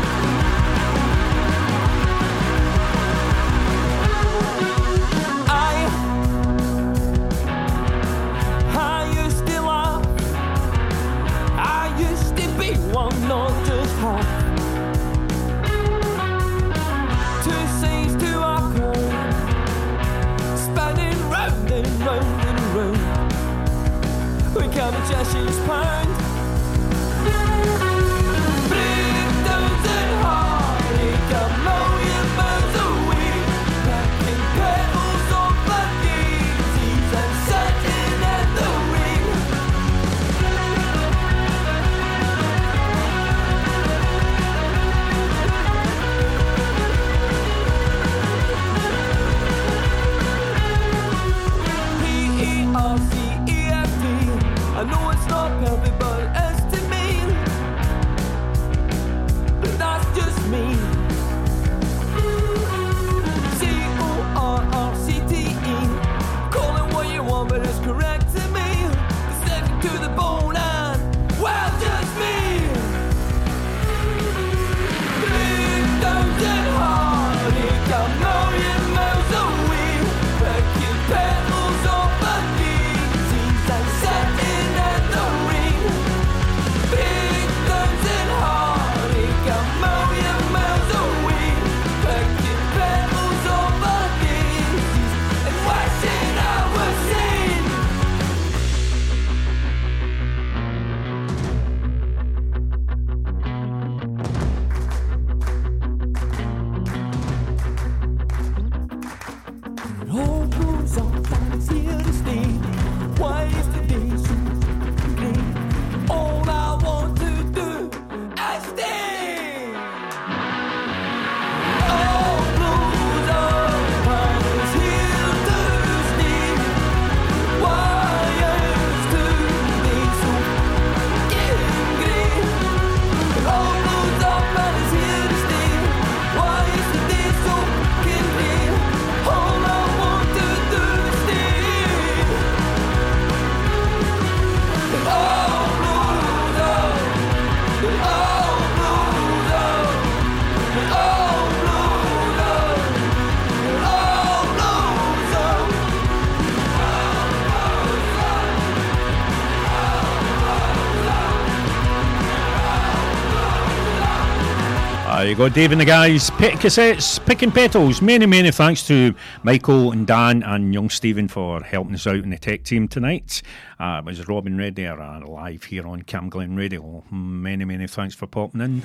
You go, Dave and the guys. Pet cassettes, picking petals. Many, many thanks to Michael and Dan and young Stephen for helping us out in the tech team tonight. Uh, it was Robin Red there, uh, live here on Camglen Radio. Many, many thanks for popping in.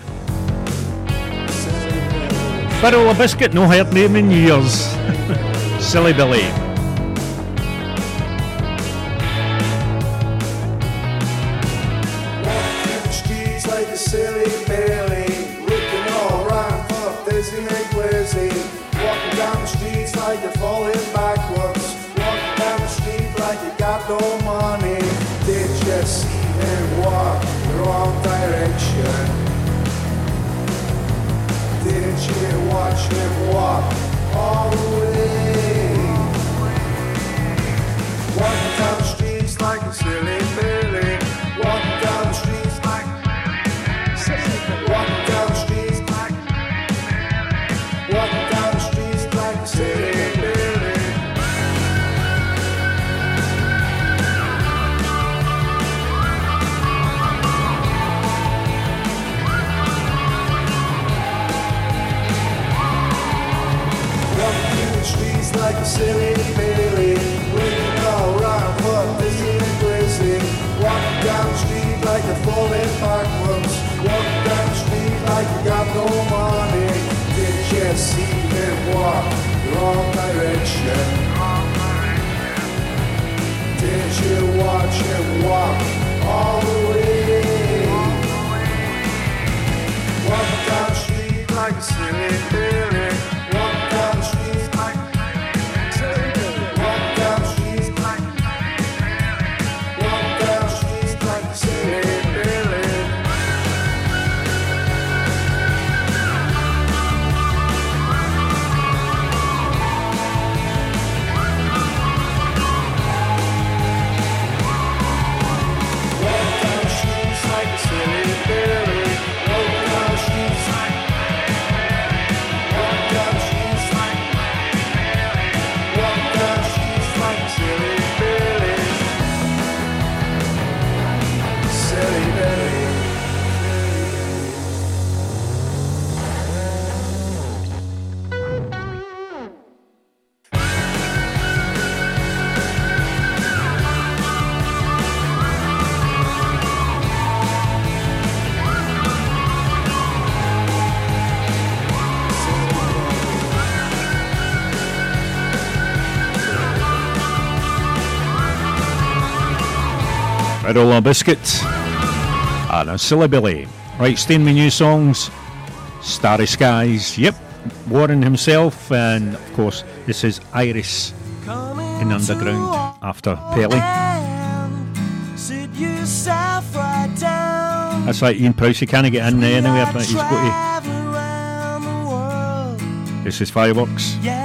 Barrel of biscuit, no heard name in years. Silly Billy. Wrong direction? Didn't you watch him Red Ola Biscuit. And a Silly Billy. Right, staying with new songs. Starry Skies. Yep. Warren himself. And of course, this is Iris in Underground after Pelly. Sit yourself right. That's right, Ian Price. He can't get in there anywhere, but he's got Traveling around the world. to. This is Fireworks. Yeah,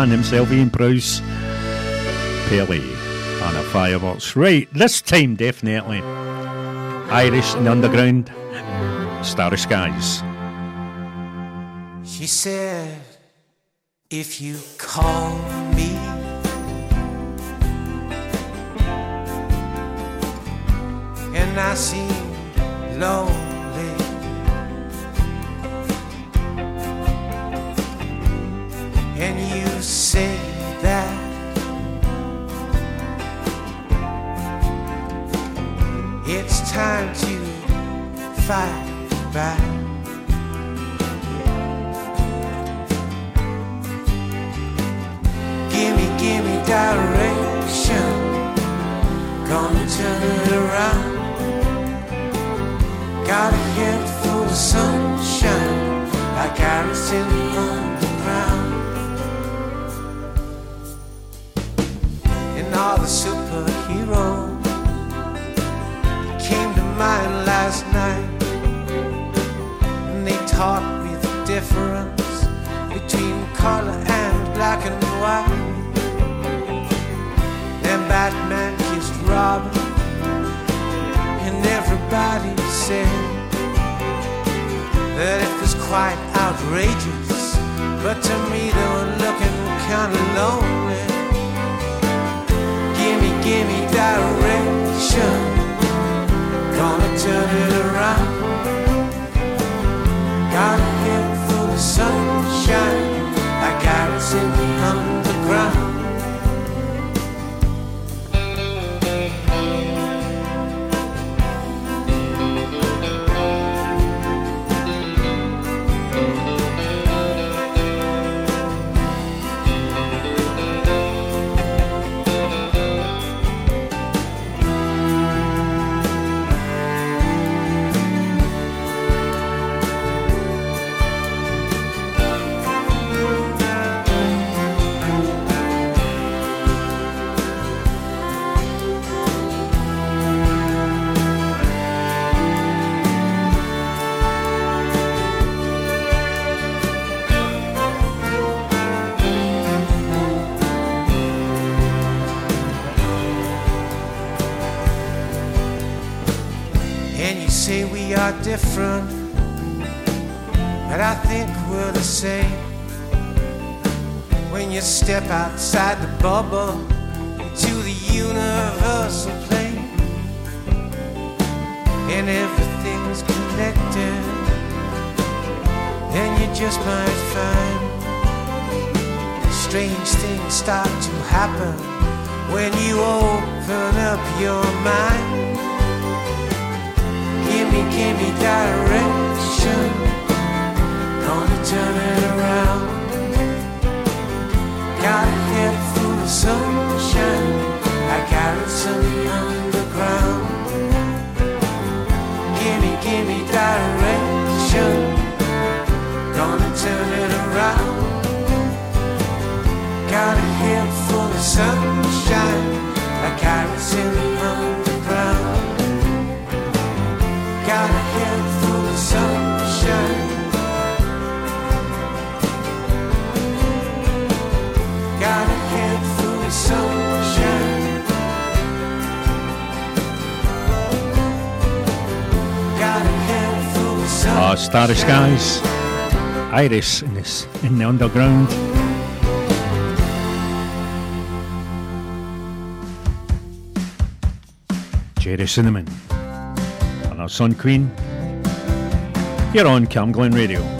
man himself, Ian Bruce Pelly and a fireworks. Right, this time definitely Irish in the Underground, Starry Skies. She said, if you call me. And I seem lonely. different. guys. Iris in, this, in the underground. Gerry Cinnamon and our Sun Queen You're on Camglen Radio.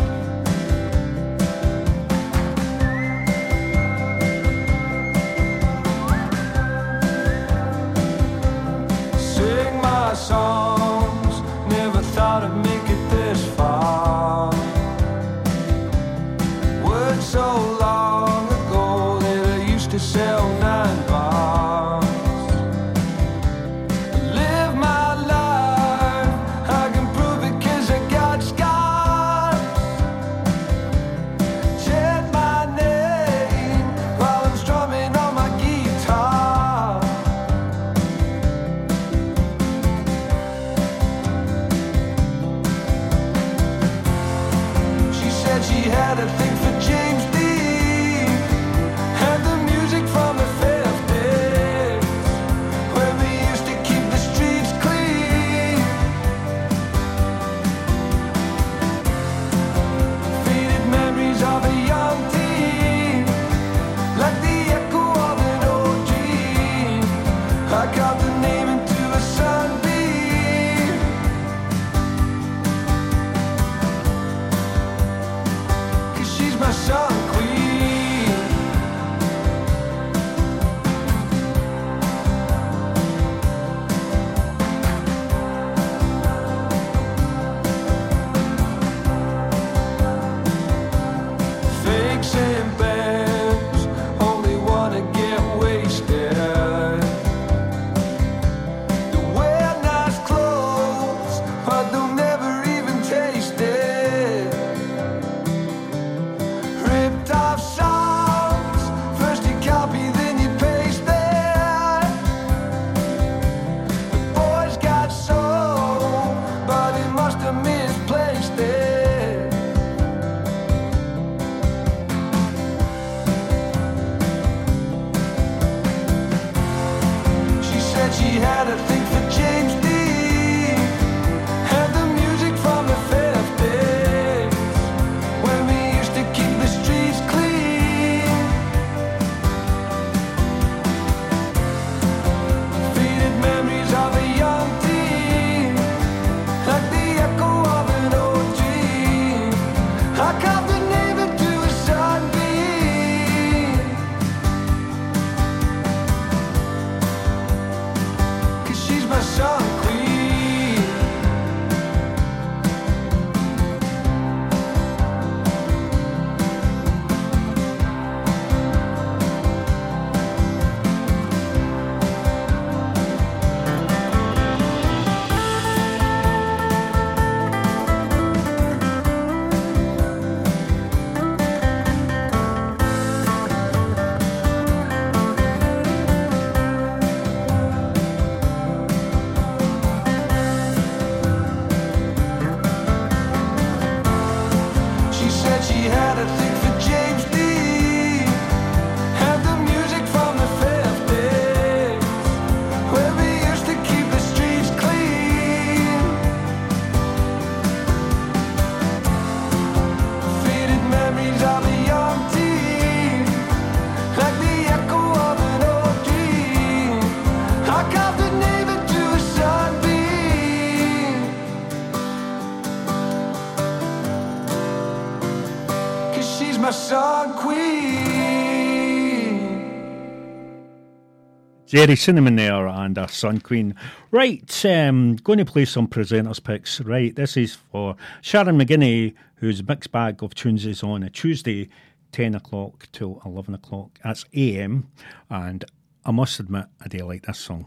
Gerry Cinnamon there and our Sun Queen. Right, um, going to play some presenters picks. Right, this is for Sharon McGinney, whose mixed bag of tunes is on a Tuesday, 10 o'clock till 11 o'clock. That's AM, and I must admit, I do like this song.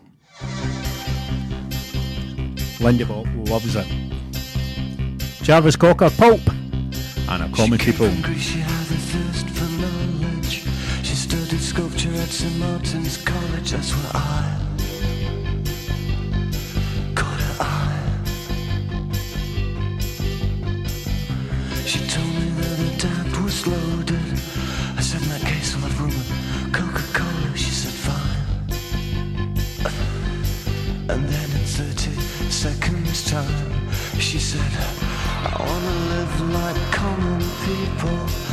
Lindy Bop loves it. Jarvis Cocker, Pulp, and a common people. Sculpture at St. Martin's College, that's where I caught her eye. She told me that her dad was loaded. I said, in that case, I'll have room Coca-Cola. She said, fine. And then in 30 seconds time, she said, I wanna live like common people.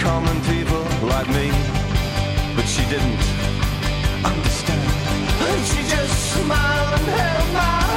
common people like me. But she didn't understand. And she just smiled and held my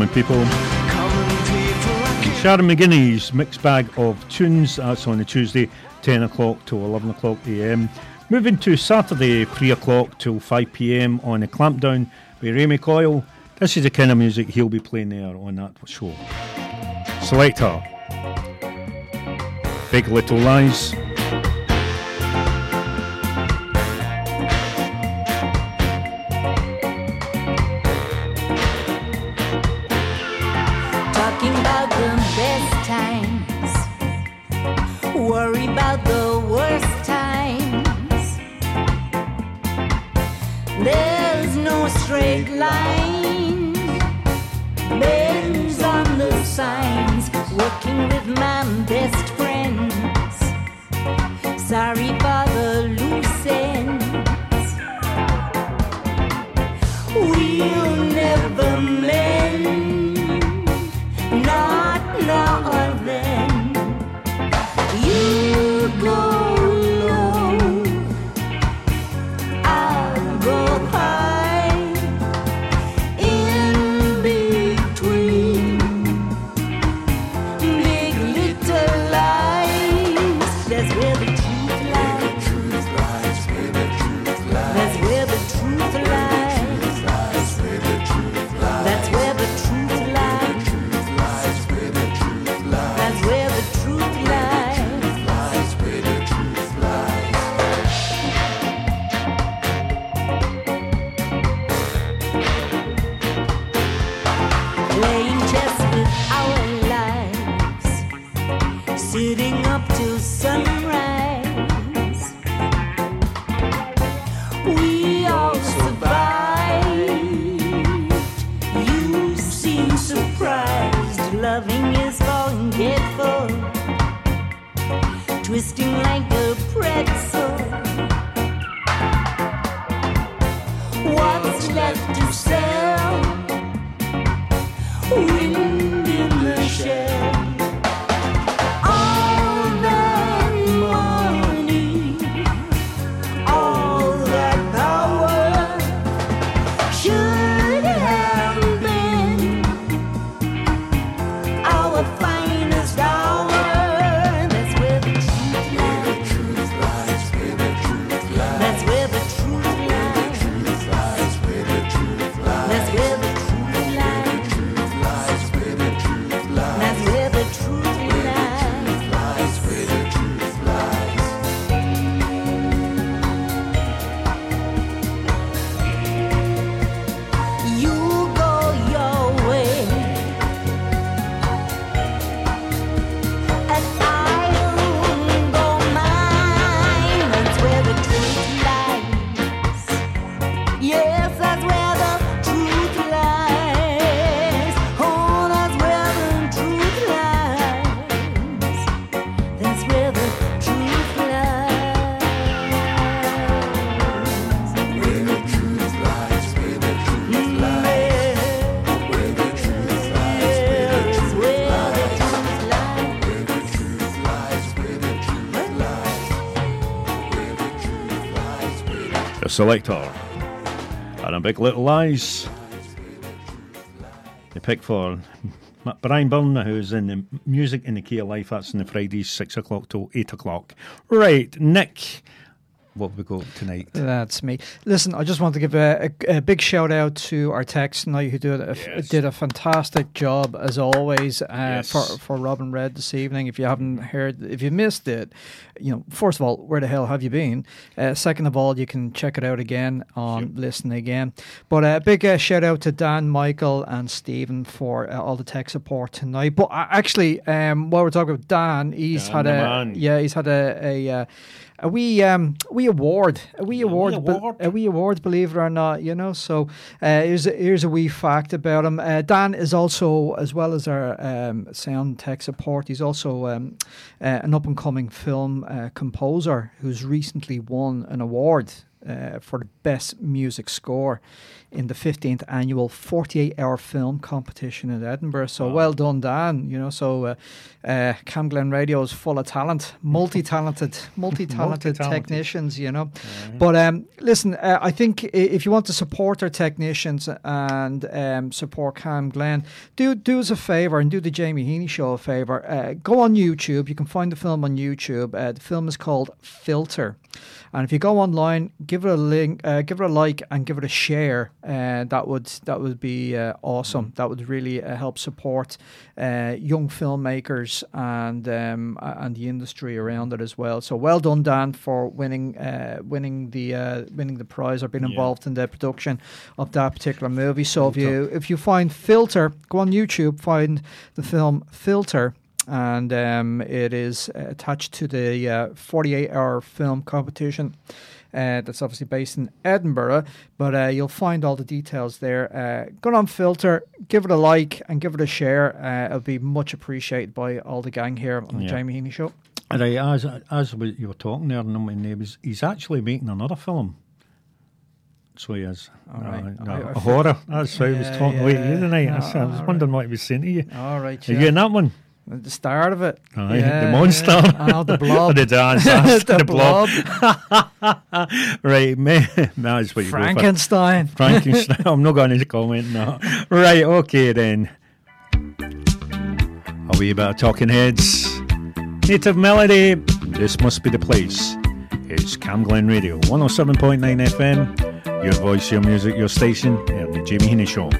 Common People. Sharon McGinney's mixed bag of tunes. That's on the Tuesday, 10 o'clock to 11 o'clock am. Moving to Saturday, 3 o'clock till 5 pm on the Clampdown by Remy Coyle. This is the kind of music he'll be playing there on that show. Selector. Big Little Lies. Selector. And a big little lies. The pick for Brian Byrne, who's in the music in the key of life. That's on the Fridays, six o'clock till eight o'clock. Right, Nick, what have we got tonight? That's me. Listen, I just want to give a, a, a big shout out to our text tonight who did a, f- did a fantastic job as always uh, for for Robin Red this evening. If you haven't heard, if you missed it, you know, first of all, where the hell have you been? Uh, second of all, you can check it out again on Listen Again. But a big uh, shout out to Dan, Michael, and Stephen for uh, all the tech support tonight. But uh, actually, um, while we're talking about Dan, he's Dan had a man. yeah, he's had a a, a wee um wee award, a wee award, be- award. a wee award, believe it or not, you know. So uh, here's a, here's a wee fact about him. Uh, Dan is also, as well as our um, sound tech support, he's also um, uh, an up and coming film uh, composer who's recently won an award. Uh, for the best music score in the 15th annual 48 hour film competition in Edinburgh. So well done, Dan. You know, so uh, uh, Camglen Radio is full of talent, multi talented, multi talented technicians, you know. But um, listen, uh, I think if you want to support our technicians and um, support Camglen, do do us a favour and do the Jamie Heaney show a favour. Uh, go on YouTube. You can find the film on YouTube. Uh, the film is called Filter. And if you go online, give it a link, uh, give it a like, and give it a share. Uh, that would that would be uh, awesome. That would really uh, help support uh, young filmmakers and um, and the industry around it as well. So well done, Dan, for winning uh, winning the uh, winning the prize or being Yeah. involved in the production of that particular movie. So if you if you find Filter, go on YouTube, find the film Filter and um, it is attached to the uh, 48 hour film competition. Uh, that's obviously based in Edinburgh, but uh, you'll find all the details there. Uh, go on filter, give it a like, and give it a share. Uh, it'll be much appreciated by all the gang here on the Yeah. Jamie Heaney Show. Right, as as we- you were talking there, and my name is he's actually making another film. So he is. All right. Uh, no, I- I a horror. That's how he was Yeah, talking yeah. you tonight. I, No, I was all wondering what he was saying to you. All right, Are you yeah. getting that one? At the start of it. Aye, Yeah, the monster. yeah. Oh, the blob. the dance. The the, blob. right, man. that's what you. Frankenstein. Frankenstein. I'm not going to comment now. Right, okay then. A wee bit of Talking Heads. Native Melody. This must be the place. It's Camglen Radio, 107.9 FM. Your voice, your music, your station. And the Jimmy Heaney Show.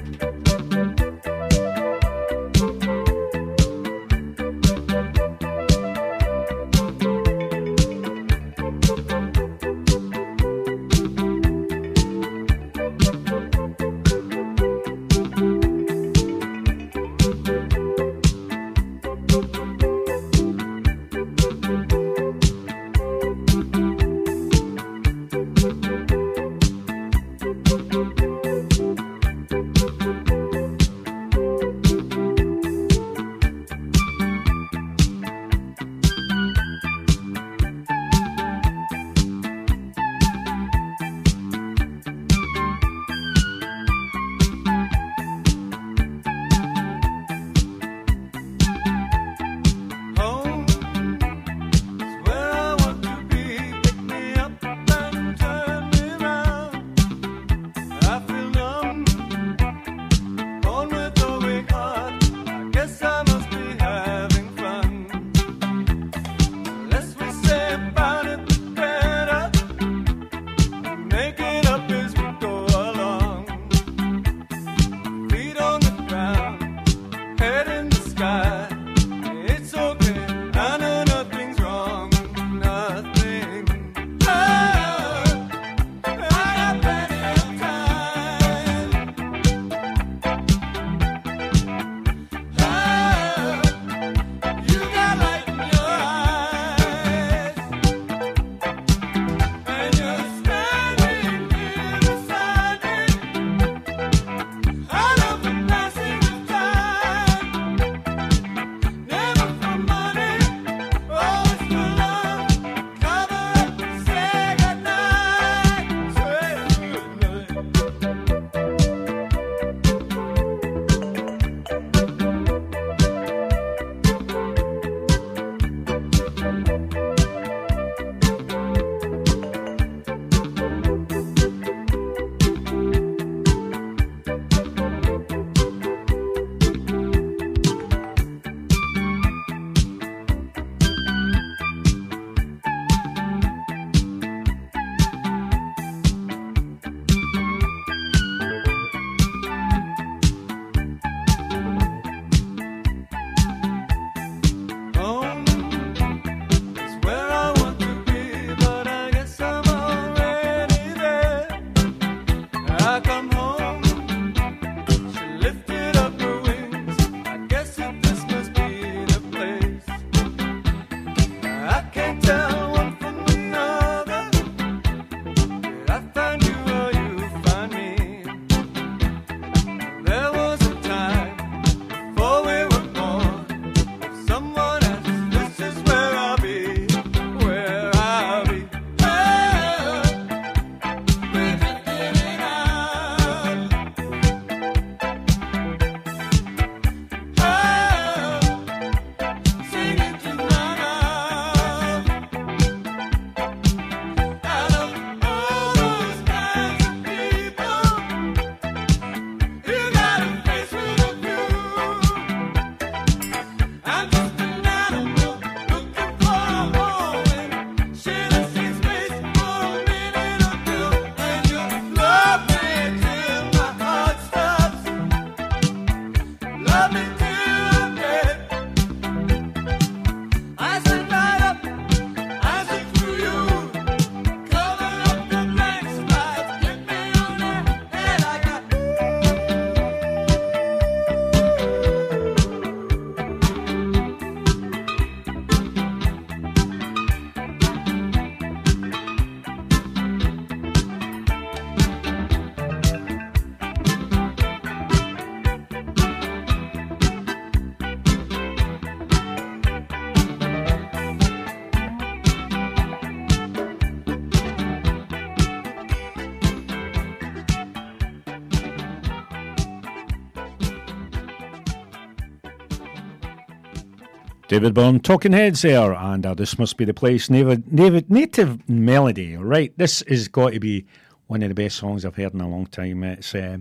David Byrne, Talking Heads there, and uh, this must be the place. Native, native, native melody, right? This has got to be one of the best songs I've heard in a long time. It's uh,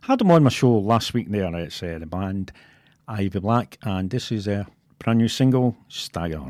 had them on my show last week. There, it's uh, the band Ivy Black, and this is a brand new single, Stagger.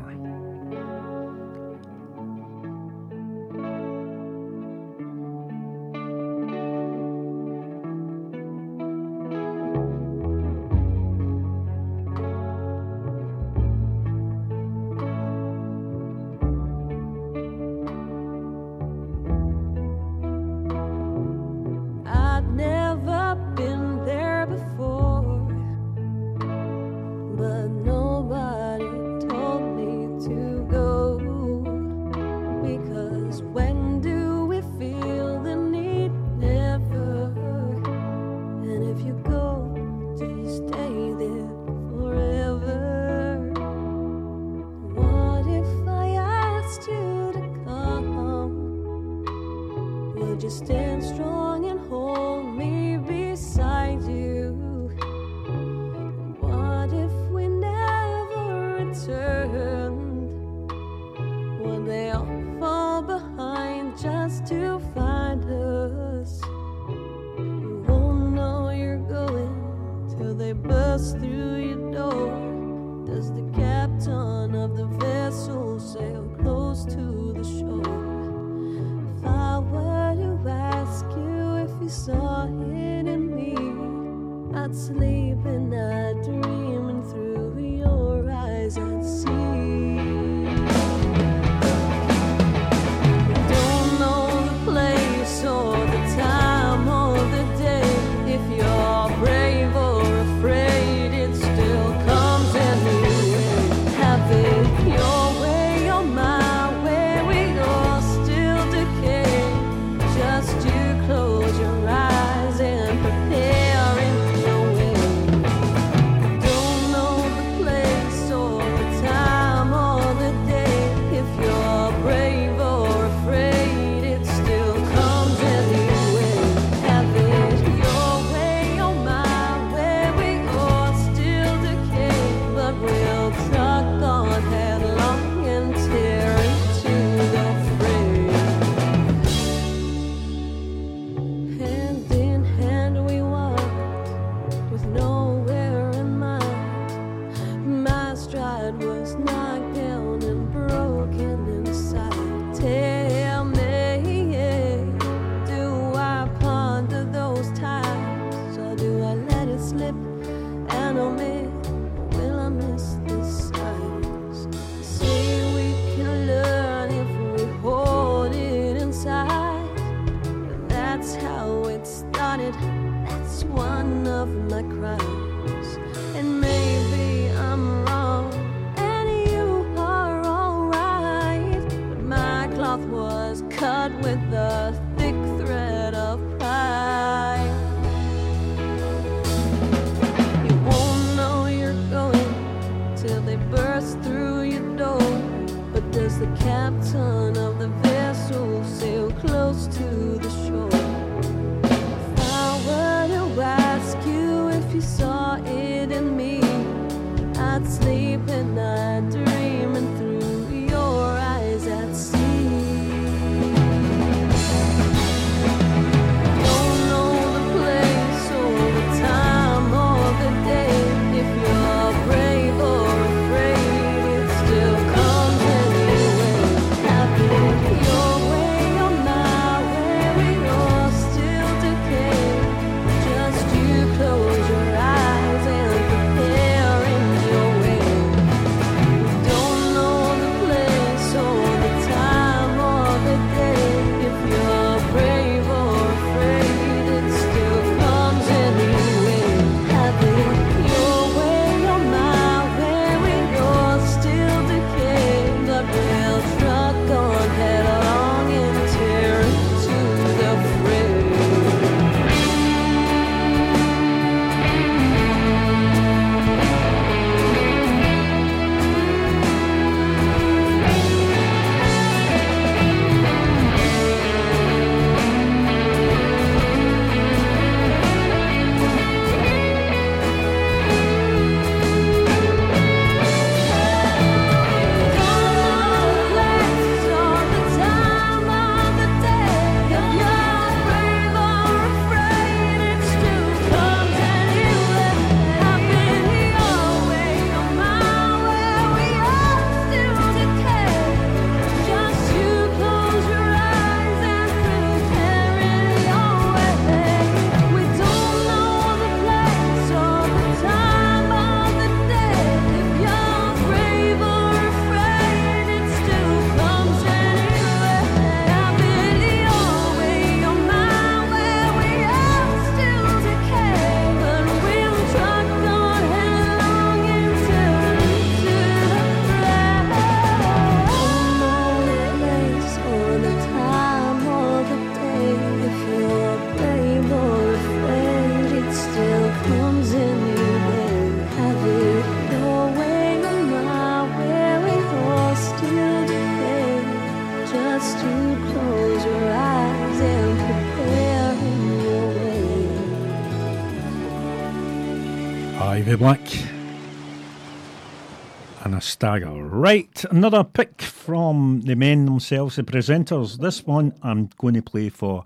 Stagger. Right, another pick from the men themselves, the presenters. This one I'm going to play for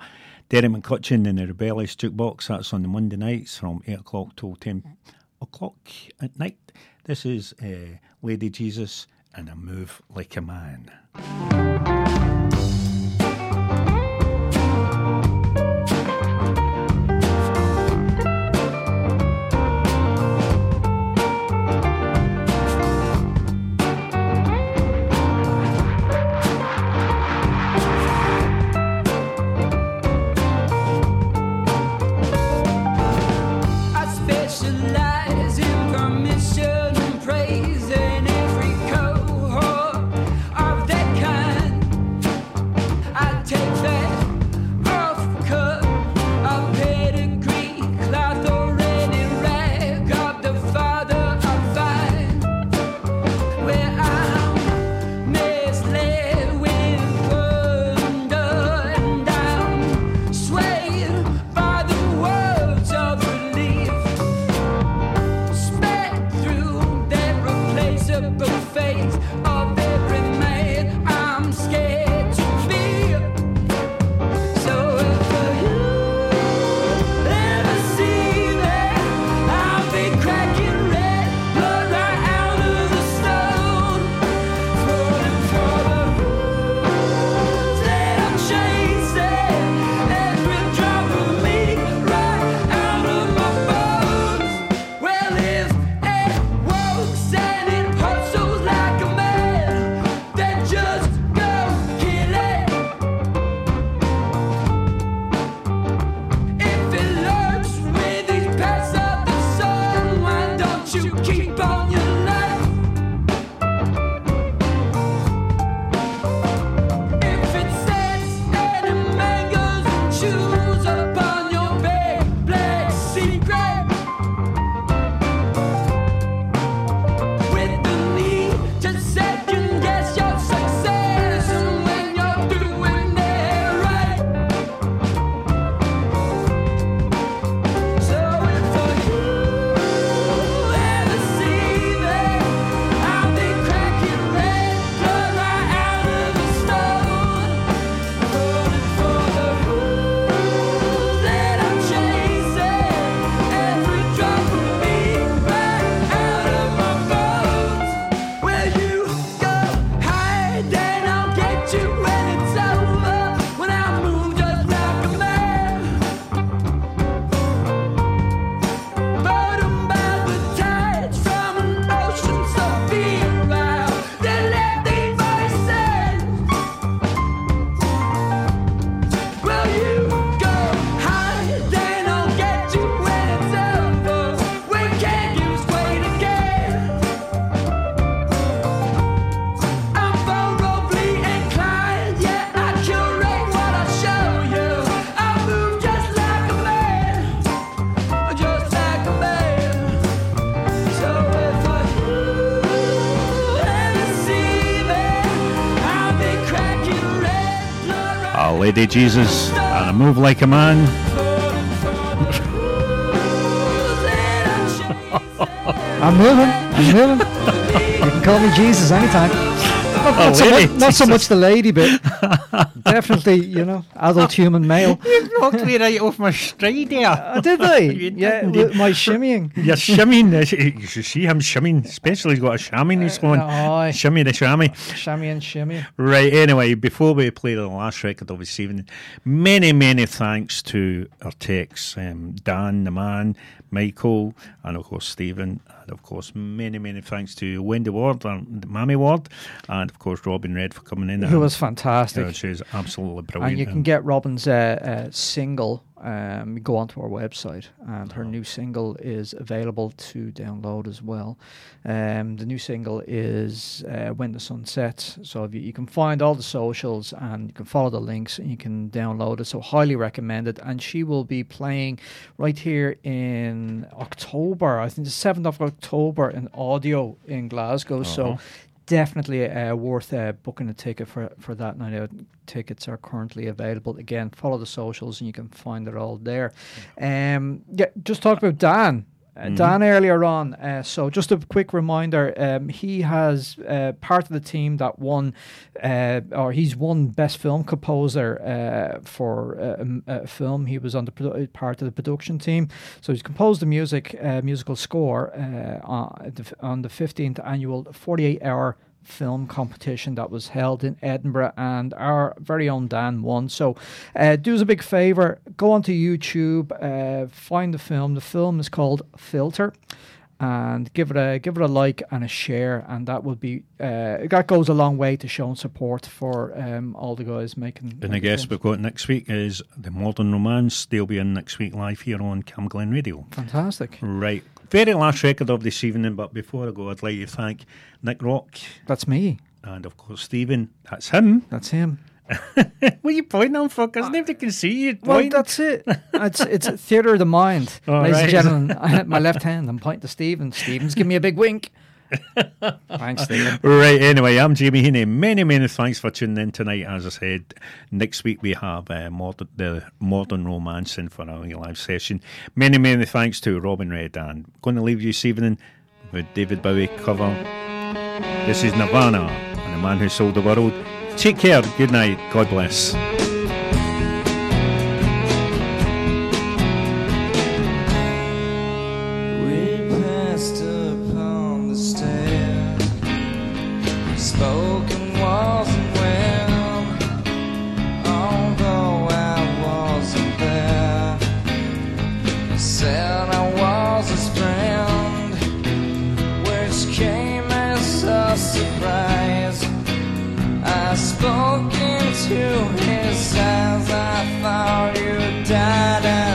Derek McCutcheon in the Rebellious Jukebox. That's on the Monday nights from 8 o'clock till 10 o'clock at night. This is uh, Lady Jesus and a Move Like a Man. Blood. A Lady Jesus and a Move Like a Man. I'm moving. I'm moving. you can call me Jesus anytime. Not, Oh, not so, really? much, not so much the lady bit. Definitely, you know, adult human male. You knocked me right off my stride there. Uh, did I? You yeah, with my shimmying. You're shimmying. uh, You should see him shimmying. Especially he's got a shamming he's going. aye. Shimmy the. Shammy and shimmy. Right, anyway, before we play the last record of this evening, many, many thanks to our techs, um, Dan, the man, Michael, and of course Stephen, and of course many, many thanks to Wendy Ward, and Mammy Ward, and of course Robin Red for coming in. Who was fantastic. Yeah, she's absolutely brilliant. And you can get Robin's uh, uh, single. Um, go onto our website, and her new single is available to download as well. Um, the new single is uh, "When the Sun Sets," so if you, you can find all the socials and you can follow the links and you can download it. So highly recommended. And she will be playing right here in October. I think the seventh of October in audio in Glasgow. So Uh-huh. Definitely uh, worth uh, booking a ticket for for that night out. Tickets are currently available. Again, follow the socials and you can find it all there. Um, yeah, just talk about Dan. Uh, Dan earlier on. Uh, so just a quick reminder: um, he has uh, part of the team that won, uh, or he's won best film composer uh, for uh, um, a film. He was on the produ- part of the production team. So he's composed the music, uh, musical score uh, on the, on the 15th annual 48-hour film competition that was held in Edinburgh, and our very own Dan won. So, uh, do us a big favor, go onto YouTube, uh, find the film. The film is called Filter. And give it a give it a like and a share, and that would be uh, that goes a long way to showing support for um, all the guys making. And I guess films. we've got next week is the Modern Romance. They'll be in next week live here on Camglen Radio. Fantastic. Right. Very last record of this evening, but before I go, I'd like to thank Nick Rock. That's me. And of course, Stephen. That's him. That's him. what are you pointing on for? Because nobody can see you. Well, that's it. It's it's theatre of the mind, Oh, ladies right. and gentlemen. I, my left hand, I'm pointing to Stephen. Stephen's giving me a big wink. Thanks, Stephen. Right, anyway, I'm Jamie Heaney. Many, many thanks for tuning in tonight. As I said, next week we have uh, modern, the Modern Romancing for our live session. Many, many thanks to Robin Red. And going to leave you this evening with David Bowie cover. This is Nirvana and the man who sold the world. Take care. Good night. God bless. Into his eyes. I thought you died